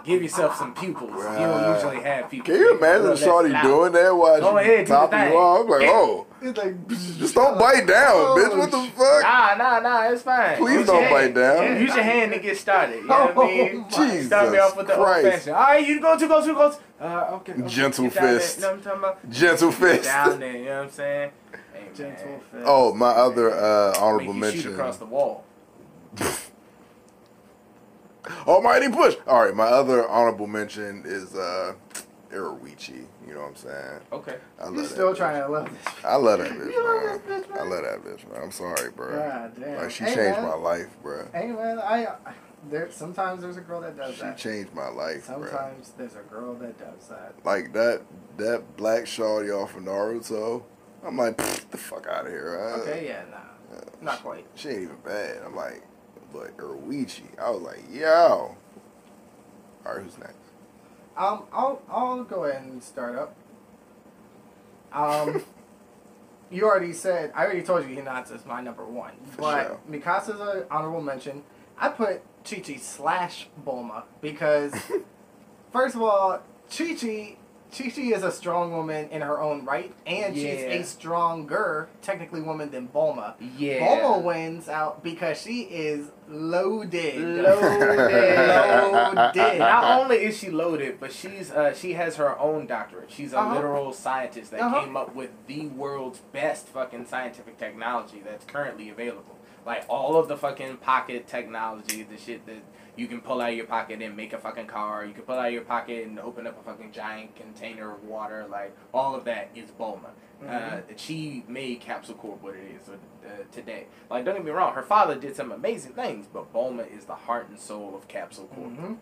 Speaker 6: Give yourself some pupils. You don't usually have pupils.
Speaker 7: Can you imagine
Speaker 6: Little
Speaker 7: Shorty
Speaker 6: less
Speaker 7: doing that while
Speaker 6: Go
Speaker 7: she
Speaker 6: ahead,
Speaker 7: top you off? I'm like, oh,
Speaker 5: It's like
Speaker 7: just don't bite down,
Speaker 5: Oh,
Speaker 7: bitch. What the fuck?
Speaker 6: Nah, nah, nah, it's fine.
Speaker 7: Please
Speaker 6: Use
Speaker 7: don't bite
Speaker 6: hand.
Speaker 7: down.
Speaker 6: Use your hand to get started. You know what I mean?
Speaker 5: Oh,
Speaker 7: Jesus
Speaker 6: Start me off with the old fashioned. All right, you go to, go to, go to. Uh, okay. okay.
Speaker 7: Gentle
Speaker 6: Get there.
Speaker 7: fist.
Speaker 6: You know what I'm talking about?
Speaker 7: Gentle
Speaker 6: Get
Speaker 7: fist.
Speaker 6: Down there, you know what I'm saying? Hey,
Speaker 5: gentle
Speaker 6: man.
Speaker 5: fist.
Speaker 7: Oh, my other uh,
Speaker 6: Make
Speaker 7: honorable
Speaker 6: you
Speaker 7: mention.
Speaker 6: shoot across the wall.
Speaker 7: Almighty push. All right, my other honorable mention is uh, Yoruichi. You know what I'm saying?
Speaker 6: Okay.
Speaker 7: I love
Speaker 5: You
Speaker 7: that
Speaker 5: still
Speaker 7: bitch.
Speaker 5: trying to love this?
Speaker 7: I love that
Speaker 5: You
Speaker 7: bitch,
Speaker 5: love
Speaker 7: man.
Speaker 5: this bitch, man?
Speaker 7: I love that bitch, man. I'm sorry, bro.
Speaker 5: God damn.
Speaker 7: Like she
Speaker 5: Hey,
Speaker 7: changed
Speaker 5: man.
Speaker 7: my life, bro.
Speaker 5: Hey man, I there sometimes there's a girl that does
Speaker 7: She
Speaker 5: that.
Speaker 7: changed my life, bro.
Speaker 5: Sometimes there's a girl that does that.
Speaker 7: Like that that black shawty off of Naruto. I'm like, the fuck out of here. Uh,
Speaker 5: Okay, yeah, nah, not quite.
Speaker 7: She ain't even bad. I'm like, but Yoruichi. I was like, yo. All right, who's next?
Speaker 5: Um, I'll I'll go ahead and start up. Um, you already said I already told you Hinata's my number one,
Speaker 7: For
Speaker 5: but
Speaker 7: sure.
Speaker 5: Mikasa's an honorable mention. I put Chi Chi slash Bulma because first of all, Chi Chi Chi Chi is a strong woman in her own right, and she's a stronger technically woman than Bulma.
Speaker 6: Yeah.
Speaker 5: Bulma wins out because she is loaded.
Speaker 6: Loaded.
Speaker 5: Loaded.
Speaker 6: Not only is she loaded, but she's uh, she has her own doctorate. She's a
Speaker 5: Uh-huh.
Speaker 6: literal scientist that
Speaker 5: Uh-huh.
Speaker 6: came up with the world's best fucking scientific technology that's currently available. Like all of the fucking pocket technology, the shit that you can pull out of your pocket and make a fucking car. You can pull out of your pocket and open up a fucking giant container of water. Like all of that is Bulma. Uh, she made Capsule Corp what it is uh, today. Like don't get me wrong, her father did some amazing things, but Bulma is the heart and soul of Capsule Corp.
Speaker 5: hmm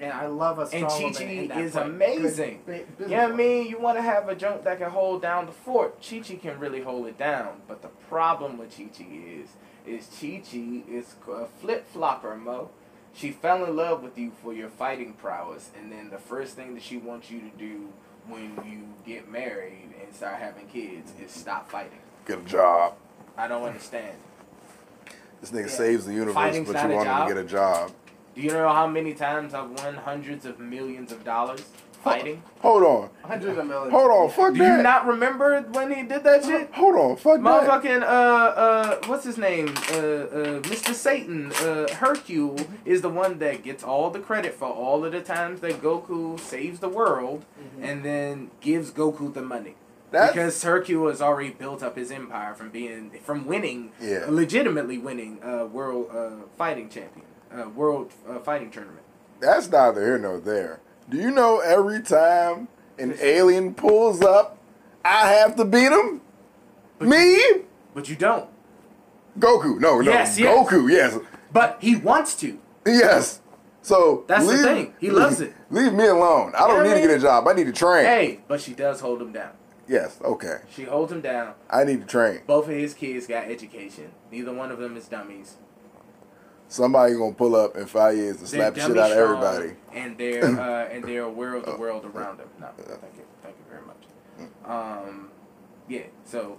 Speaker 5: And I love a strong
Speaker 6: And
Speaker 5: in that
Speaker 6: is
Speaker 5: fight.
Speaker 6: amazing.
Speaker 5: Good,
Speaker 6: You know what I mean? You want to have a junk that can hold down the fort. Chi Chi can really hold it down. But the problem with Chi Chi is, is Chi Chi is a flip flopper, Mo. She fell in love with you for your fighting prowess, and then the first thing that she wants you to do when you get married and start having kids is stop fighting.
Speaker 7: Get a job.
Speaker 6: I don't understand.
Speaker 7: This nigga
Speaker 5: Yeah.
Speaker 7: saves the universe,
Speaker 6: Fighting's
Speaker 7: but you want him to get a job.
Speaker 6: Do you know how many times I've won hundreds of millions of dollars fighting?
Speaker 7: Hold on.
Speaker 5: Hundreds of millions.
Speaker 7: Hold on. Fuck
Speaker 6: Do
Speaker 7: that.
Speaker 6: you not remember when he did that shit?
Speaker 7: Hold on. Fuck that.
Speaker 6: Motherfucking uh uh what's his name? Uh uh Mr. Satan, uh Hercule is the one that gets all the credit for all of the times that Goku saves the world and then gives Goku the money.
Speaker 7: That's-
Speaker 6: because Hercule has already built up his empire from being from winning
Speaker 7: Yeah.
Speaker 6: legitimately winning uh world uh fighting champion. Uh world uh, fighting tournament.
Speaker 7: That's neither here nor there. Do you know every time an alien pulls up, I have to beat him? Me?
Speaker 6: But you don't.
Speaker 7: Goku. No, no.
Speaker 6: Yes, yes.
Speaker 7: Goku, yes.
Speaker 6: But he wants to.
Speaker 7: Yes. So
Speaker 6: That's the thing. He loves it.
Speaker 7: Leave me alone. I don't
Speaker 6: You
Speaker 7: need to get a job. I need to train.
Speaker 6: Hey, but she does hold him down.
Speaker 7: Yes. Okay.
Speaker 6: She holds him down.
Speaker 7: I need to train.
Speaker 6: Both of his kids got education. Neither one of them is dummies.
Speaker 7: Somebody gonna pull up in five years and slap the shit out of everybody.
Speaker 6: and they're uh, and they're aware of the world around them. No, thank you, thank you very much. Um, yeah, so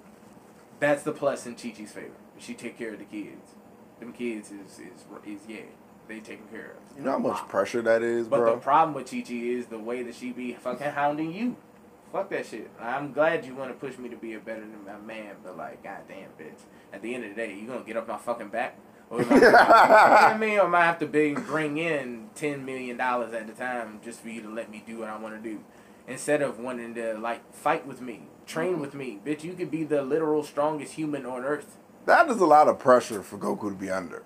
Speaker 6: that's the plus in Chi Chi's favor. She take care of the kids. Them kids is is is yeah, they taken care of.
Speaker 7: You know how much pressure that is,
Speaker 6: But
Speaker 7: bro.
Speaker 6: the problem with Chi Chi is the way that she be fucking hounding you. Fuck that shit. I'm glad you want to push me to be a better than my man, but like, goddamn, bitch. At the end of the day, you gonna get off my fucking back? Or am I, you know what I mean? I have to bring, bring in ten million dollars at the time just for you to let me do what I want to do, instead of wanting to like fight with me, train with me, bitch? You could be the literal strongest human on earth.
Speaker 7: that is a lot of pressure for Goku to be under.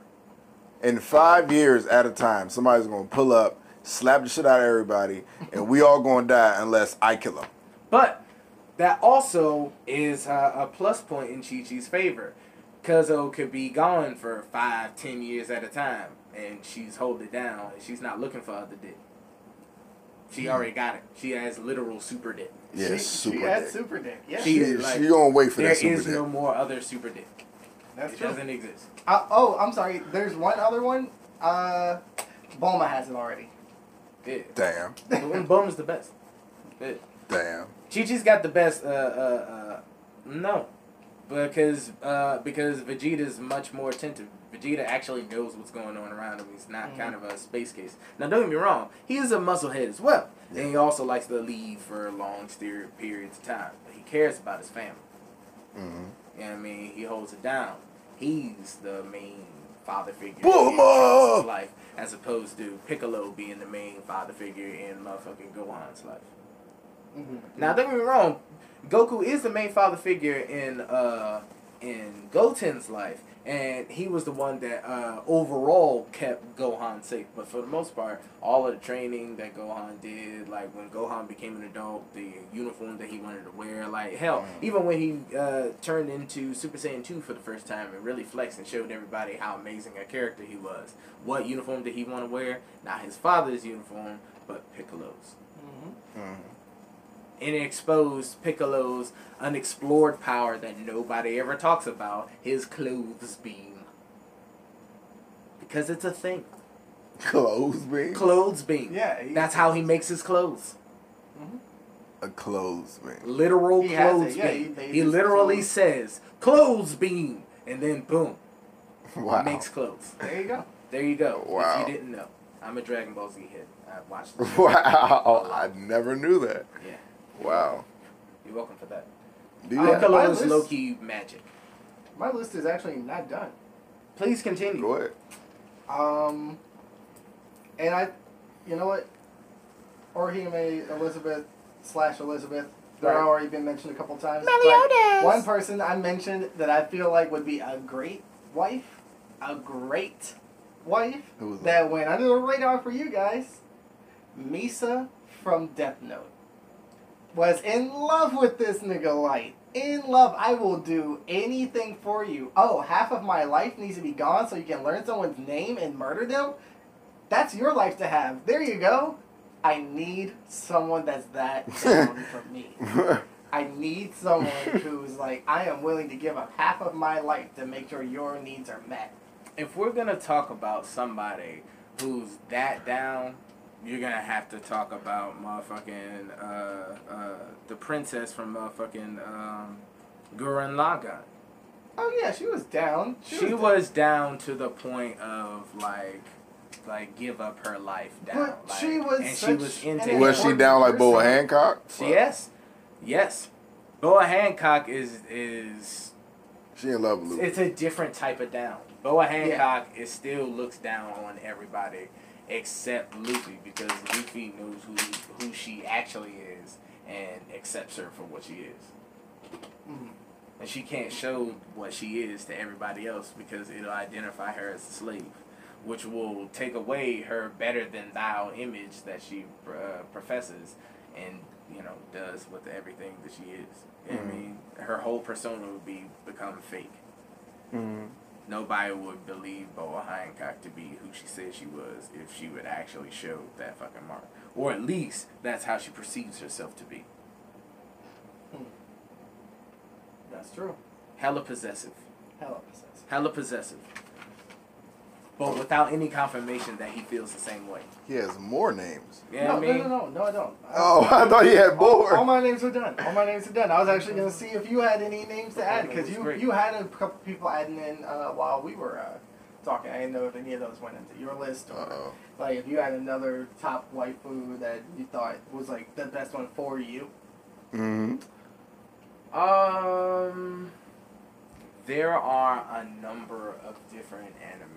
Speaker 7: In five years at a time, somebody's gonna pull up, slap the shit out of everybody, and we all gonna die unless I kill him.
Speaker 6: But that also is uh, a plus point in Chi Chi's favor. Kuzo could be gone for five, ten years at a time, and she's holding it down, and she's not looking for other dick. She already got it. She has literal super dick.
Speaker 7: Yeah,
Speaker 5: she,
Speaker 7: super
Speaker 5: she had
Speaker 7: dick.
Speaker 5: super dick. Yeah,
Speaker 6: She-
Speaker 7: She,
Speaker 6: is like-
Speaker 7: she gonna wait for
Speaker 6: There
Speaker 7: that super
Speaker 6: is
Speaker 7: dick.
Speaker 6: no more other super dick.
Speaker 5: that's
Speaker 6: it
Speaker 5: true.
Speaker 6: doesn't exist.
Speaker 5: Uh, oh, I'm sorry. There's one other one. Uh, Bulma has it already.
Speaker 6: Yeah.
Speaker 7: Damn,
Speaker 6: and Bum is the best. Yeah.
Speaker 7: damn.
Speaker 6: Chi Chi's got the best. Uh, uh, uh, no, because uh, because Vegeta's much more attentive. Vegeta actually knows what's going on around him. He's not kind of a space case. Now, don't get me wrong. He is a musclehead as well, and he also likes to leave for long periods of time. But he cares about his family.
Speaker 7: hmm
Speaker 6: You know what I mean? He holds it down. He's the main father figure
Speaker 7: Bulma!
Speaker 6: in Trunks' life, as opposed to Piccolo being the main father figure in motherfucking Gohan's life.
Speaker 5: Mm-hmm.
Speaker 6: Now, don't get me wrong, Goku is the main father figure in uh in Goten's life, and he was the one that uh, overall kept Gohan safe. But for the most part, all of the training that Gohan did, like when Gohan became an adult, the uniform that he wanted to wear, like hell, even when he uh, turned into Super Saiyan two for the first time and really flexed and showed everybody how amazing a character he was. What uniform did he want to wear? Not his father's uniform, but Piccolo's and it exposed Piccolo's unexplored power that nobody ever talks about, his clothes beam. Because it's a thing.
Speaker 7: Clothes beam.
Speaker 6: Clothes beam.
Speaker 5: Yeah, he-
Speaker 6: That's how he makes his clothes.
Speaker 7: A clothes beam.
Speaker 6: Literal
Speaker 5: He
Speaker 6: clothes
Speaker 5: it, yeah, he
Speaker 6: beam.
Speaker 5: made
Speaker 6: He, literally
Speaker 5: clothes.
Speaker 6: says, clothes beam. And then boom,
Speaker 7: Wow.
Speaker 6: makes clothes.
Speaker 5: There you go.
Speaker 6: There you go.
Speaker 7: Wow.
Speaker 6: If you didn't know. I'm a Dragon Ball Z head. I watched.
Speaker 7: Wow. I never knew that.
Speaker 6: Yeah.
Speaker 7: Wow.
Speaker 6: You're welcome for that.
Speaker 7: Do you
Speaker 5: Uh,
Speaker 6: Piccolo
Speaker 5: my
Speaker 6: is
Speaker 5: list-
Speaker 6: low key magic.
Speaker 5: My list is actually not done.
Speaker 6: Please continue.
Speaker 7: Go ahead.
Speaker 5: Um, and I, you know what? Orihime Elizabeth slash Elizabeth. They're
Speaker 6: Right.
Speaker 5: already been mentioned a couple times. but One person I mentioned that I feel like would be a great wife, a great wife
Speaker 7: Who was that?
Speaker 5: that went under the radar for you guys. Misa from Death Note was in love with this nigga light. In love, I will do anything for you. Oh, half of my life needs to be gone so you can learn someone's name and murder them? That's your life to have. There you go. I need someone that's that down for me. I need someone who's like, I am willing to give up half of my life to make sure your needs are met.
Speaker 6: if we're gonna talk about somebody who's that down, you're gonna have to talk about motherfucking uh, uh, the princess from motherfucking um, Gurren Lagann.
Speaker 5: Oh yeah, she was down.
Speaker 6: She was down to the point of like, like give up her life down.
Speaker 5: But
Speaker 6: like,
Speaker 5: she was
Speaker 6: and she was into
Speaker 7: Was she down like Boa. Hancock?
Speaker 6: She- Yes, yes. Boa Hancock is is
Speaker 7: She in love with Luke.
Speaker 6: it's a different type of down. Boa Hancock is still looks down on everybody except Luffy because Luffy knows who who she actually is and accepts her for what she is.
Speaker 5: Mhm.
Speaker 6: And she can't show what she is to everybody else because it'll identify her as a slave, which will take away her better than thou image that she uh, professes and you know does with everything that she is. What I mean, her whole persona would be become fake.
Speaker 7: Mhm.
Speaker 6: Nobody would believe Boa Hancock to be who she said she was if she would actually show that fucking mark. Or at least that's how she perceives herself to be. Hmm.
Speaker 5: That's true.
Speaker 6: Hella possessive.
Speaker 5: Hella possessive.
Speaker 6: Hella possessive. But without any confirmation that he feels the same way.
Speaker 7: He has more names.
Speaker 6: You know
Speaker 5: no,
Speaker 6: I mean?
Speaker 5: no, no, no, no, I don't. I-
Speaker 7: Oh, I thought he had more.
Speaker 5: all my names are done. All my names are done. I was actually gonna see if you had any names to add because you
Speaker 6: great.
Speaker 5: you had a couple people adding in uh, while we were uh, talking. I didn't know if any of those went into your list or
Speaker 7: Uh-oh.
Speaker 5: like if you had another top waifu that you thought was like the best one for you.
Speaker 7: hmm
Speaker 6: Um, there are a number of different anime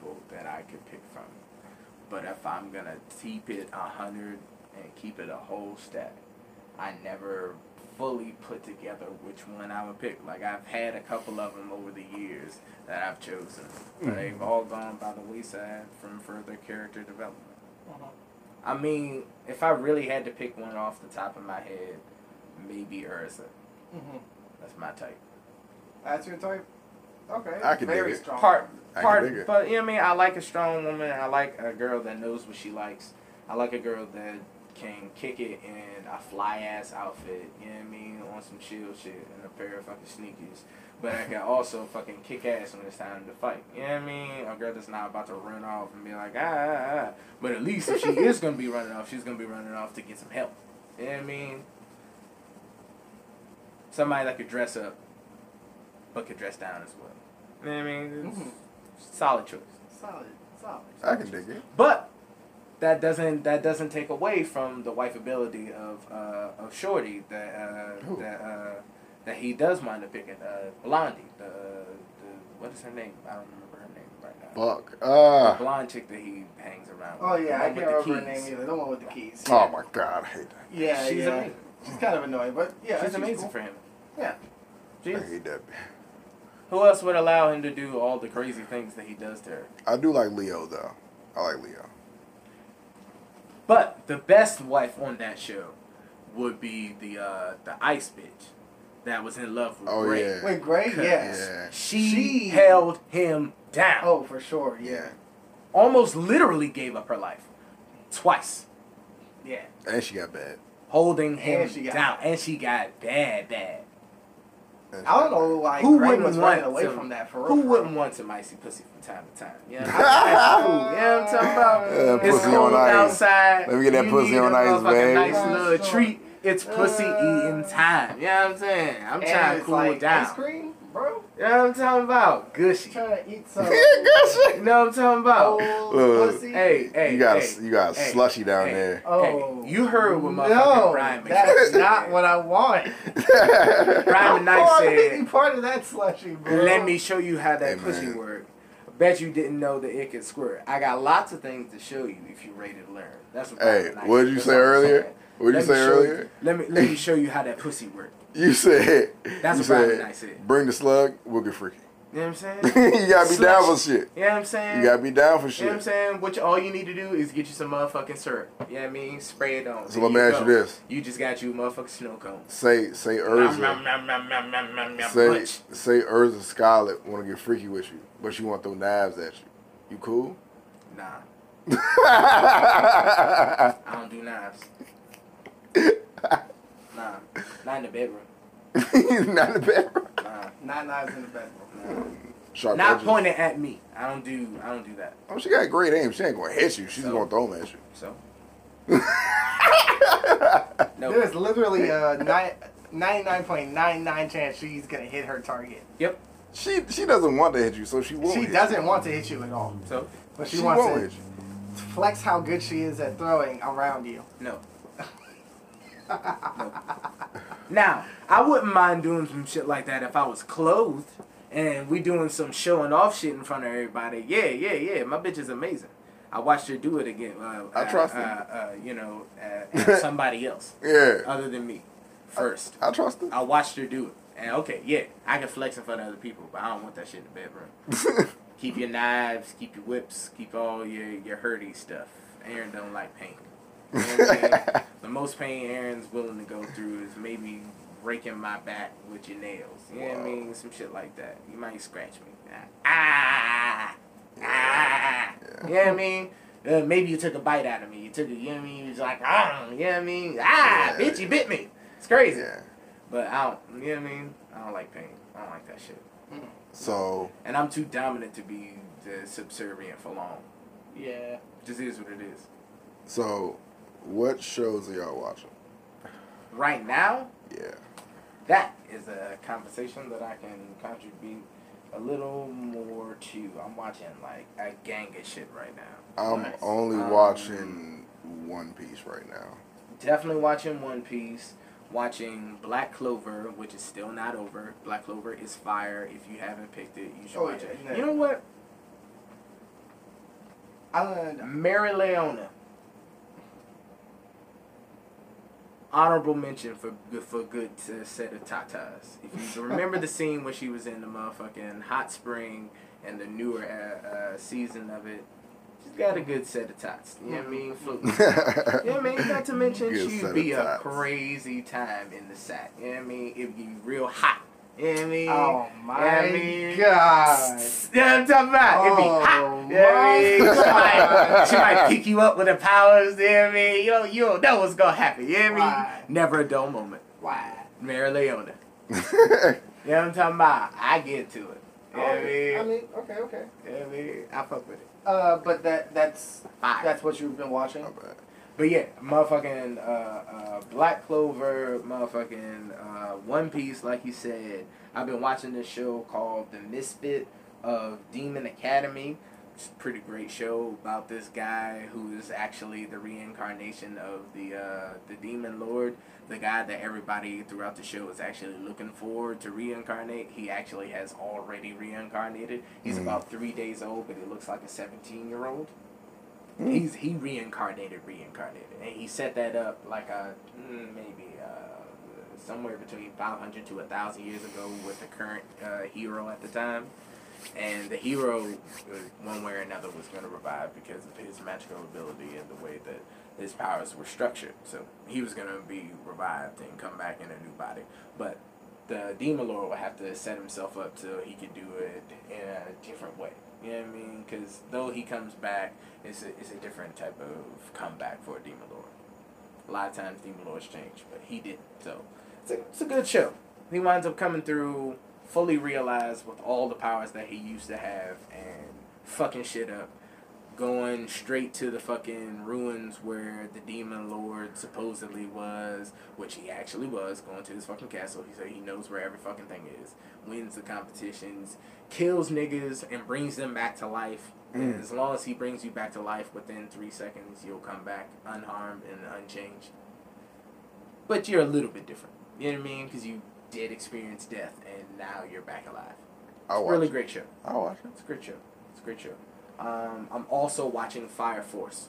Speaker 6: people that I could pick from, but if I'm gonna keep it a hundred and keep it a whole stack, I never fully put together which one I would pick. Like I've had a couple of them over the years that I've chosen, but they've all gone by the wayside from further character development. I mean, if I really had to pick one off the top of my head, maybe Erza.
Speaker 5: Mm-hmm.
Speaker 6: That's my type.
Speaker 5: That's your type. Okay.
Speaker 7: I can
Speaker 5: Very
Speaker 7: dig it.
Speaker 5: strong.
Speaker 6: Part,
Speaker 7: I can dig
Speaker 6: part,
Speaker 7: it.
Speaker 6: but you know what I mean. I like a strong woman. I like a girl that knows what she likes. I like a girl that can kick it in a fly ass outfit. You know what I mean, on some chill shit and a pair of fucking sneakers. But I can also fucking kick ass when it's time to fight. You know what I mean? A girl that's not about to run off and be like ah, ah, ah. But at least if she is gonna be running off, she's gonna be running off to get some help. You know what I mean? Somebody that could dress up, but could dress down as well. You know what I mean? It's
Speaker 5: Mhm.
Speaker 6: Solid choice.
Speaker 5: Solid. Solid.
Speaker 7: I can dig it.
Speaker 6: But that doesn't that doesn't take away from the wife ability of uh, of Shorty that uh, that uh, that he does wind up picking uh, Blondie. The, the what is her name? I don't remember her name right now.
Speaker 7: Fuck.
Speaker 6: The
Speaker 7: Uh,
Speaker 6: blonde chick that he hangs around.
Speaker 5: Oh
Speaker 6: with,
Speaker 5: yeah, I can't
Speaker 6: with the
Speaker 5: remember her name either. The one with the keys.
Speaker 7: oh my god, I hate that.
Speaker 5: Yeah,
Speaker 6: She's
Speaker 5: yeah.
Speaker 6: amazing.
Speaker 5: She's kind of annoying, but yeah,
Speaker 6: she's amazing
Speaker 5: cool.
Speaker 6: for him.
Speaker 5: Yeah.
Speaker 6: She
Speaker 7: I
Speaker 6: is.
Speaker 7: hate that.
Speaker 6: Who else would allow him to do all the crazy things that he does to her?
Speaker 7: I do like Leo though. I like Leo.
Speaker 6: But the best wife on that show would be the uh, the ice bitch that was in love with
Speaker 7: Oh
Speaker 6: Ray.
Speaker 7: yeah.
Speaker 5: Wait, Gray? Yes.
Speaker 7: Yeah.
Speaker 6: She,
Speaker 5: She-
Speaker 6: held him down.
Speaker 5: Oh, for sure. Yeah.
Speaker 6: Almost literally gave up her life. Twice.
Speaker 5: Yeah.
Speaker 7: And she got bad.
Speaker 6: Holding him
Speaker 5: And she got-
Speaker 6: down. And she got bad, bad.
Speaker 7: And she
Speaker 5: I don't know, like,
Speaker 6: Who
Speaker 5: Gray
Speaker 6: wouldn't
Speaker 5: was running
Speaker 6: want
Speaker 5: away
Speaker 6: some-
Speaker 5: from that for real.
Speaker 6: Who
Speaker 5: for
Speaker 6: wouldn't
Speaker 5: real.
Speaker 6: want some icy pussy from time to time? You know, cool. You know what I'm talking about?
Speaker 7: Yeah,
Speaker 6: it's
Speaker 7: pussy
Speaker 6: cold
Speaker 7: on ice.
Speaker 6: outside.
Speaker 7: Let me get that
Speaker 6: You
Speaker 7: pussy
Speaker 6: need
Speaker 7: on
Speaker 6: a
Speaker 7: ice,
Speaker 6: motherfucking
Speaker 7: babe.
Speaker 6: nice
Speaker 5: Yeah,
Speaker 6: little
Speaker 5: sure.
Speaker 6: treat. It's pussy
Speaker 5: Uh,
Speaker 6: eating time. You know what I'm saying? I'm
Speaker 5: And
Speaker 6: trying to cool
Speaker 5: like
Speaker 6: down.
Speaker 5: Ice cream, bro.
Speaker 6: You know what I'm talking about? Gushy.
Speaker 5: Trying to eat some
Speaker 7: Yeah, good shit.
Speaker 6: You know what I'm talking about?
Speaker 5: old
Speaker 7: Look,
Speaker 5: pussy.
Speaker 6: Hey, hey,
Speaker 7: you got a, you got a
Speaker 6: hey,
Speaker 7: slushy down
Speaker 6: hey.
Speaker 7: there.
Speaker 5: Oh,
Speaker 6: Hey, you heard what my
Speaker 5: no,
Speaker 6: Brian McKnight
Speaker 5: that's
Speaker 6: said.
Speaker 5: not what I want.
Speaker 6: Brian McKnight
Speaker 5: oh, I need to
Speaker 6: said,
Speaker 5: be part of that slushy, bro.
Speaker 6: "Let me show you how that
Speaker 7: Hey,
Speaker 6: pussy
Speaker 7: man.
Speaker 6: work." Bet you didn't know that it could squirt. I got lots of things to show you if you're ready to learn. That's what.
Speaker 7: Hey,
Speaker 6: Brian McKnight
Speaker 7: what did you say earlier? What did you say
Speaker 6: show
Speaker 7: earlier?
Speaker 6: Let me let me show you how that pussy work.
Speaker 7: You said
Speaker 6: That's
Speaker 7: you
Speaker 6: what
Speaker 7: said,
Speaker 6: McKnight said.
Speaker 7: bring the slug, we'll get freaky.
Speaker 6: You know what I'm saying?
Speaker 7: you gotta be down for shit.
Speaker 6: You know what I'm saying?
Speaker 7: You gotta be down for shit.
Speaker 6: You know what I'm saying? What you, all you need to do is get you some motherfucking syrup. You know what I mean? Spray it on.
Speaker 7: So let me ask
Speaker 6: go.
Speaker 7: you this:
Speaker 6: You just got you motherfucking snow cone.
Speaker 7: Say say Erza,
Speaker 6: nom, nom, nom,
Speaker 7: say
Speaker 6: punch.
Speaker 7: say Erza Scarlet want to get freaky with you, but she want to throw knives at you. You cool?
Speaker 6: Nah, I don't do knives. Nah, not in the bedroom.
Speaker 7: Not in the bedroom.
Speaker 6: Nah,
Speaker 5: Not knives in the bedroom.
Speaker 6: nah.
Speaker 7: Sharp
Speaker 6: Not
Speaker 7: edges.
Speaker 6: pointing at me. I don't do. I don't do that.
Speaker 7: Oh, she got great aim. She ain't gonna hit you. She's
Speaker 6: So-
Speaker 7: gonna throw them at you.
Speaker 6: So. no.
Speaker 5: There's literally a ni- 99.99 chance she's gonna hit her target.
Speaker 6: Yep.
Speaker 7: She she doesn't want to hit you, so she won't.
Speaker 5: She
Speaker 7: hit
Speaker 5: doesn't
Speaker 7: you.
Speaker 5: want to hit you at all,
Speaker 6: So
Speaker 5: but she,
Speaker 7: She,
Speaker 5: wants
Speaker 7: won't
Speaker 5: to
Speaker 7: hit you.
Speaker 5: flex how good she is at throwing around you.
Speaker 6: no. No. Now I wouldn't mind doing some shit like that if I was clothed and we doing some showing off shit in front of everybody. Yeah, yeah, yeah. My bitch is amazing. I watched her do it again. Uh,
Speaker 7: I trust
Speaker 6: uh,
Speaker 7: her.
Speaker 6: uh, uh, you know, uh, somebody else
Speaker 7: Yeah,
Speaker 6: other than me first.
Speaker 7: I trust her.
Speaker 6: I watched her do it. And okay, yeah, I can flex in front of other people, but I don't want that shit in the bedroom. keep your knives, keep your whips, keep all your your hurdy stuff. Aaron don't like pain. You know what I'm saying? the most pain Aaron's willing to go through is maybe breaking my back with your nails. You know what I mean? Some shit like that. You might scratch me. Ah, ah. You know what I mean? Uh, maybe you took a bite out of me. You took a, you know what I mean? You was like, ah, you know what I mean? Ah,
Speaker 7: Yeah.
Speaker 6: bitch, you bit me. It's crazy.
Speaker 7: Yeah.
Speaker 6: But I don't, you know what I mean? I don't like pain. I don't like that shit.
Speaker 7: So
Speaker 6: And I'm too dominant to be the subservient for long.
Speaker 5: Yeah.
Speaker 6: Just is what it is.
Speaker 7: so what shows are y'all watching?
Speaker 6: Right now,
Speaker 7: Yeah.
Speaker 6: that is a conversation that I can contribute a little more to. I'm watching like a gang of shit right now.
Speaker 7: I'm
Speaker 5: Nice.
Speaker 7: only
Speaker 6: Um,
Speaker 7: watching One Piece right now.
Speaker 6: Definitely watching One Piece. Watching Black Clover, which is still not over. Black Clover is fire. If you haven't picked it, you should
Speaker 5: Oh,
Speaker 6: watch
Speaker 5: yeah,
Speaker 6: it.
Speaker 5: yeah.
Speaker 6: You know what?
Speaker 5: I,
Speaker 6: Mereoleona. Honorable mention for good for good uh, set of tatas. If you remember the scene where she was in the motherfucking hot spring and the newer uh, uh, season of it, she's got a good set of tots. You know what I mean? Floating. You know what I mean? Not to mention
Speaker 7: Good
Speaker 6: she'd be a
Speaker 7: tots.
Speaker 6: crazy time in the sack. You know what I mean? It'd be real hot. You know what I mean?
Speaker 5: oh my
Speaker 6: mean?
Speaker 5: god.
Speaker 6: You know what I'm talking about? It'd be
Speaker 5: Oh,
Speaker 6: hot. You know what I mean?
Speaker 5: my
Speaker 6: She might, she might pick you up with her powers. You know what I mean? You don't, you don't know what's going to happen. You know what I mean? Never a dull moment.
Speaker 5: Why?
Speaker 6: Mereoleona. You know what I'm talking about? I get to it. You know what I mean?
Speaker 5: I mean, okay, okay.
Speaker 6: You know what I mean? I fuck with it.
Speaker 5: Uh, but that that's
Speaker 6: Fire.
Speaker 5: that's what you've been watching.
Speaker 7: Bad.
Speaker 6: But yeah, motherfucking uh, uh, Black Clover, motherfucking uh, One Piece, like you said. I've been watching this show called The Misfit of Demon Academy. It's a pretty great show about this guy who is actually the reincarnation of the uh, the Demon Lord, the guy that everybody throughout the show is actually looking forward to reincarnate. He actually has already reincarnated. He's
Speaker 7: Mhm.
Speaker 6: about three days old, but he looks like a seventeen year old. He's he reincarnated, reincarnated, and he set that up like a mm, maybe uh, somewhere between five hundred to thousand years ago with the current uh, hero at the time, and the hero, uh, one way or another, was going to revive because of his magical ability and the way that his powers were structured. So he was going to be revived and come back in a new body, but the demon lord would have to set himself up so he could do it in a different way. You know what I mean? Because though he comes back, it's a, it's a different type of comeback for a demon lord. A lot of times demon lords change, but he didn't. So it's a, it's a good show. He winds up coming through fully realized with all the powers that he used to have and fucking shit up. Going straight to the fucking ruins where the demon lord supposedly was, which he actually was, going to his fucking castle. He said he knows where every fucking thing is. Wins the competitions, kills niggas, and brings them back to life. And
Speaker 7: Mm.
Speaker 6: as long as he brings you back to life within three seconds, you'll come back unharmed and unchanged. But you're a little bit different. You know what I mean? Because you did experience death, and now you're back alive.
Speaker 7: I'll watch
Speaker 6: really
Speaker 7: it.
Speaker 6: great show.
Speaker 7: I'll watch it.
Speaker 6: It's a great show. It's a great show. Um, I'm also watching Fire Force.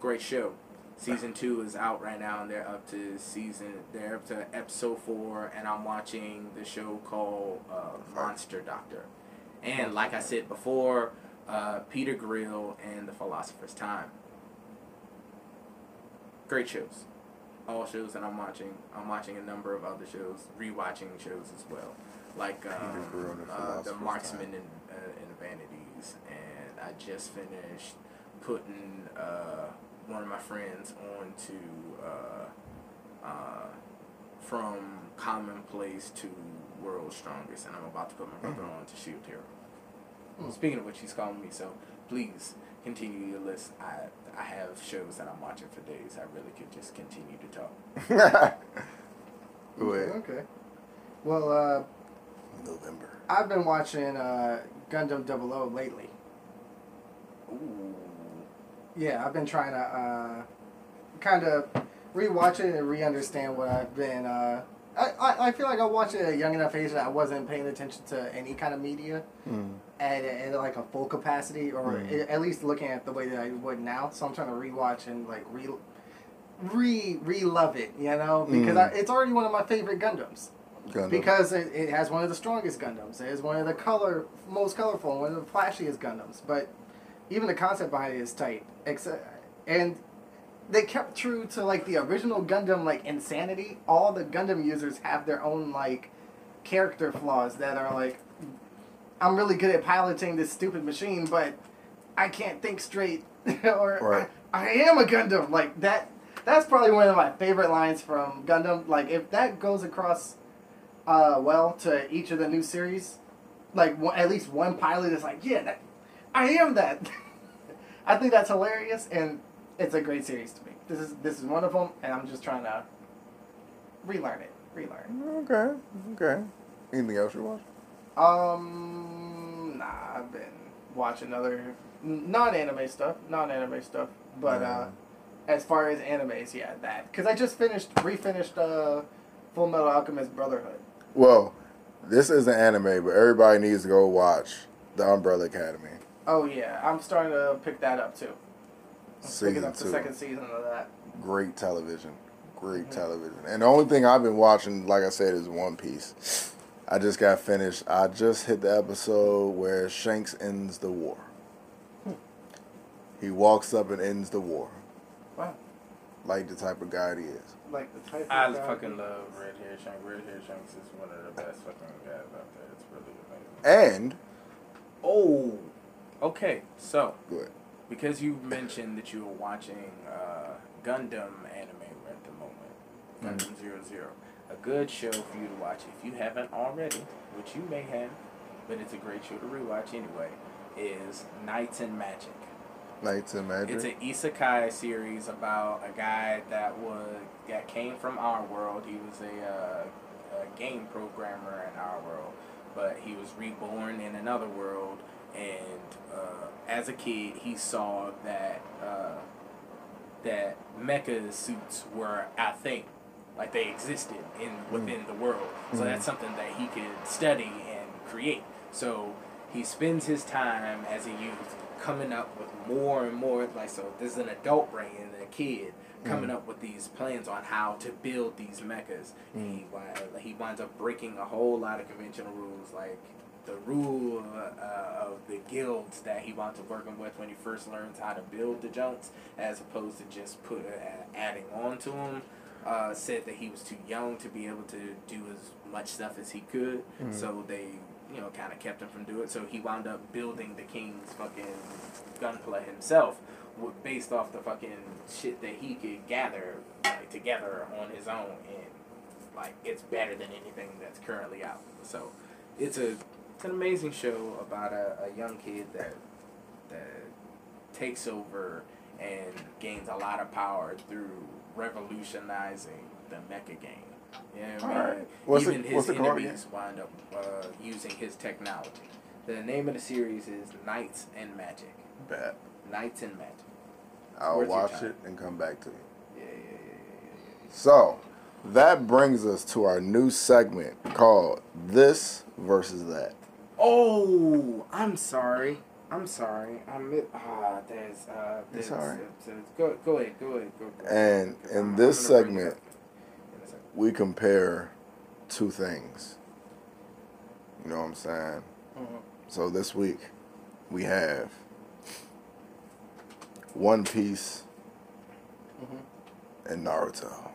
Speaker 6: Great show. Season two is out right now, and they're up to season. They're up to episode four, and I'm watching the show called uh, Monster Doctor. And like I said before, uh, Peter Grill and the Philosopher's Time. Great shows. All shows that I'm watching. I'm watching a number of other shows, rewatching shows as well, like um,
Speaker 7: the
Speaker 6: uh, the Marksman and, uh, and Vanities, and I just finished putting uh, one of my friends on to uh, uh, from Commonplace to World's Strongest, and I'm about to put my brother on to Shield Hero. Speaking of which, he's calling me, so please continue your list. I I have shows that I'm watching for days. I really could just continue to talk.
Speaker 7: Go ahead.
Speaker 5: Okay. Well, uh,
Speaker 7: November.
Speaker 5: I've been watching uh, Gundam 00 lately.
Speaker 6: Ooh.
Speaker 5: Yeah, I've been trying to uh, kind of rewatch it and re-understand what I've been. Uh, I, I, I feel like I watched it at a young enough age that I wasn't paying attention to any kind of media
Speaker 7: Mm.
Speaker 5: At, at like a full capacity, or
Speaker 7: Mm.
Speaker 5: at least looking at the way that I would now. So I'm trying to rewatch and like re re re love it, you know, because
Speaker 7: Mm.
Speaker 5: I, it's already one of my favorite Gundams.
Speaker 7: Gundam.
Speaker 5: Because it, it has one of the strongest Gundams. It is one of the color most colorful, one of the flashiest Gundams. But even the concept behind it is tight. Except, and they kept true to like the original Gundam like insanity. All the Gundam users have their own like character flaws that are like, I'm really good at piloting this stupid machine, but I can't think straight, or
Speaker 7: Right.
Speaker 5: I, I am a Gundam. Like that. That's probably one of my favorite lines from Gundam. Like if that goes across, uh, well to each of the new series, like one, at least one pilot is like, yeah, that, I am that. I think that's hilarious, and it's a great series to me. This is this is one of them, and I'm just trying to relearn it, relearn.
Speaker 7: Okay, okay. Anything else you watch?
Speaker 5: Um, I've been watching other non anime stuff, non anime stuff, but uh, as far as animes, yeah, that because I just finished, refinished uh, Full Metal Alchemist Brotherhood.
Speaker 7: Well, this is an anime, but everybody needs to go watch The Umbrella Academy.
Speaker 5: Oh yeah, I'm starting to pick that up too. I'm picking
Speaker 7: Season
Speaker 5: up the
Speaker 7: two.
Speaker 5: second season of that.
Speaker 7: Great television. Great
Speaker 5: Mm-hmm.
Speaker 7: television. And the only thing I've been watching, like I said, is One Piece. I just got finished. I just hit the episode where Shanks ends the war.
Speaker 5: Hmm.
Speaker 7: He walks up and ends the war.
Speaker 5: Wow,
Speaker 7: Like the type of guy he is.
Speaker 5: like the type.
Speaker 6: I
Speaker 5: of guy-
Speaker 6: fucking love Red Hair Shanks. Red Hair Shanks is one of the best fucking guys out there. It's really amazing.
Speaker 7: And
Speaker 6: Oh, okay. So
Speaker 7: good.
Speaker 6: because you mentioned that you were watching uh, Gundam anime at the moment, Gundam Zero Zero, a good show for you to watch if you haven't already, which you may have, but it's a great show to rewatch anyway. Is Knights and Magic.
Speaker 7: Knights and Magic.
Speaker 6: It's an isekai series about a guy that was that came from our world. He was a, uh, a game programmer in our world, but he was reborn in another world. And uh, as a kid, he saw that uh, that mecha suits were a thing, like they existed in within the world. So that's something that he could study and create. So he spends his time as a youth coming up with more and more like so this is an adult brain and a kid coming up with these plans on how to build these mechas. And he, he winds up breaking a whole lot of conventional rules like the rule uh, of the guilds that he winds up working with when he first learns how to build the junks as opposed to just put uh, adding on to them uh, said that he was too young to be able to do as much stuff as he could so they you know, kind of kept him from doing it. So he wound up building the king's fucking gunpla himself, based off the fucking shit that he could gather like, together on his own, and like it's better than anything that's currently out. So it's a it's an amazing show about a, a young kid that that takes over and gains a lot of power through revolutionizing the mecha game. You know what I mean?
Speaker 7: Alright. What's the-
Speaker 6: Even his
Speaker 7: what's the card
Speaker 6: enemies wind up uh, using his technology. The name of the series is Knights and Magic.
Speaker 7: Bad.
Speaker 6: Knights and Magic.
Speaker 7: I'll
Speaker 6: Worth
Speaker 7: watch it and come back to you.
Speaker 6: Yeah, yeah, yeah, yeah,
Speaker 7: So, that brings us to our new segment called This versus That.
Speaker 6: Oh, I'm sorry. I'm sorry. I'm ah. There's uh.
Speaker 7: It's
Speaker 6: There's,
Speaker 7: alright.
Speaker 6: uh, go go ahead. Go ahead. Go. go
Speaker 7: And in
Speaker 6: I'm- I'm
Speaker 7: this
Speaker 6: it
Speaker 7: segment-
Speaker 6: up in a second.
Speaker 7: We compare two things. You know what I'm saying?
Speaker 5: Mhm.
Speaker 7: So, this week we have One Piece
Speaker 5: Mhm.
Speaker 7: and Naruto.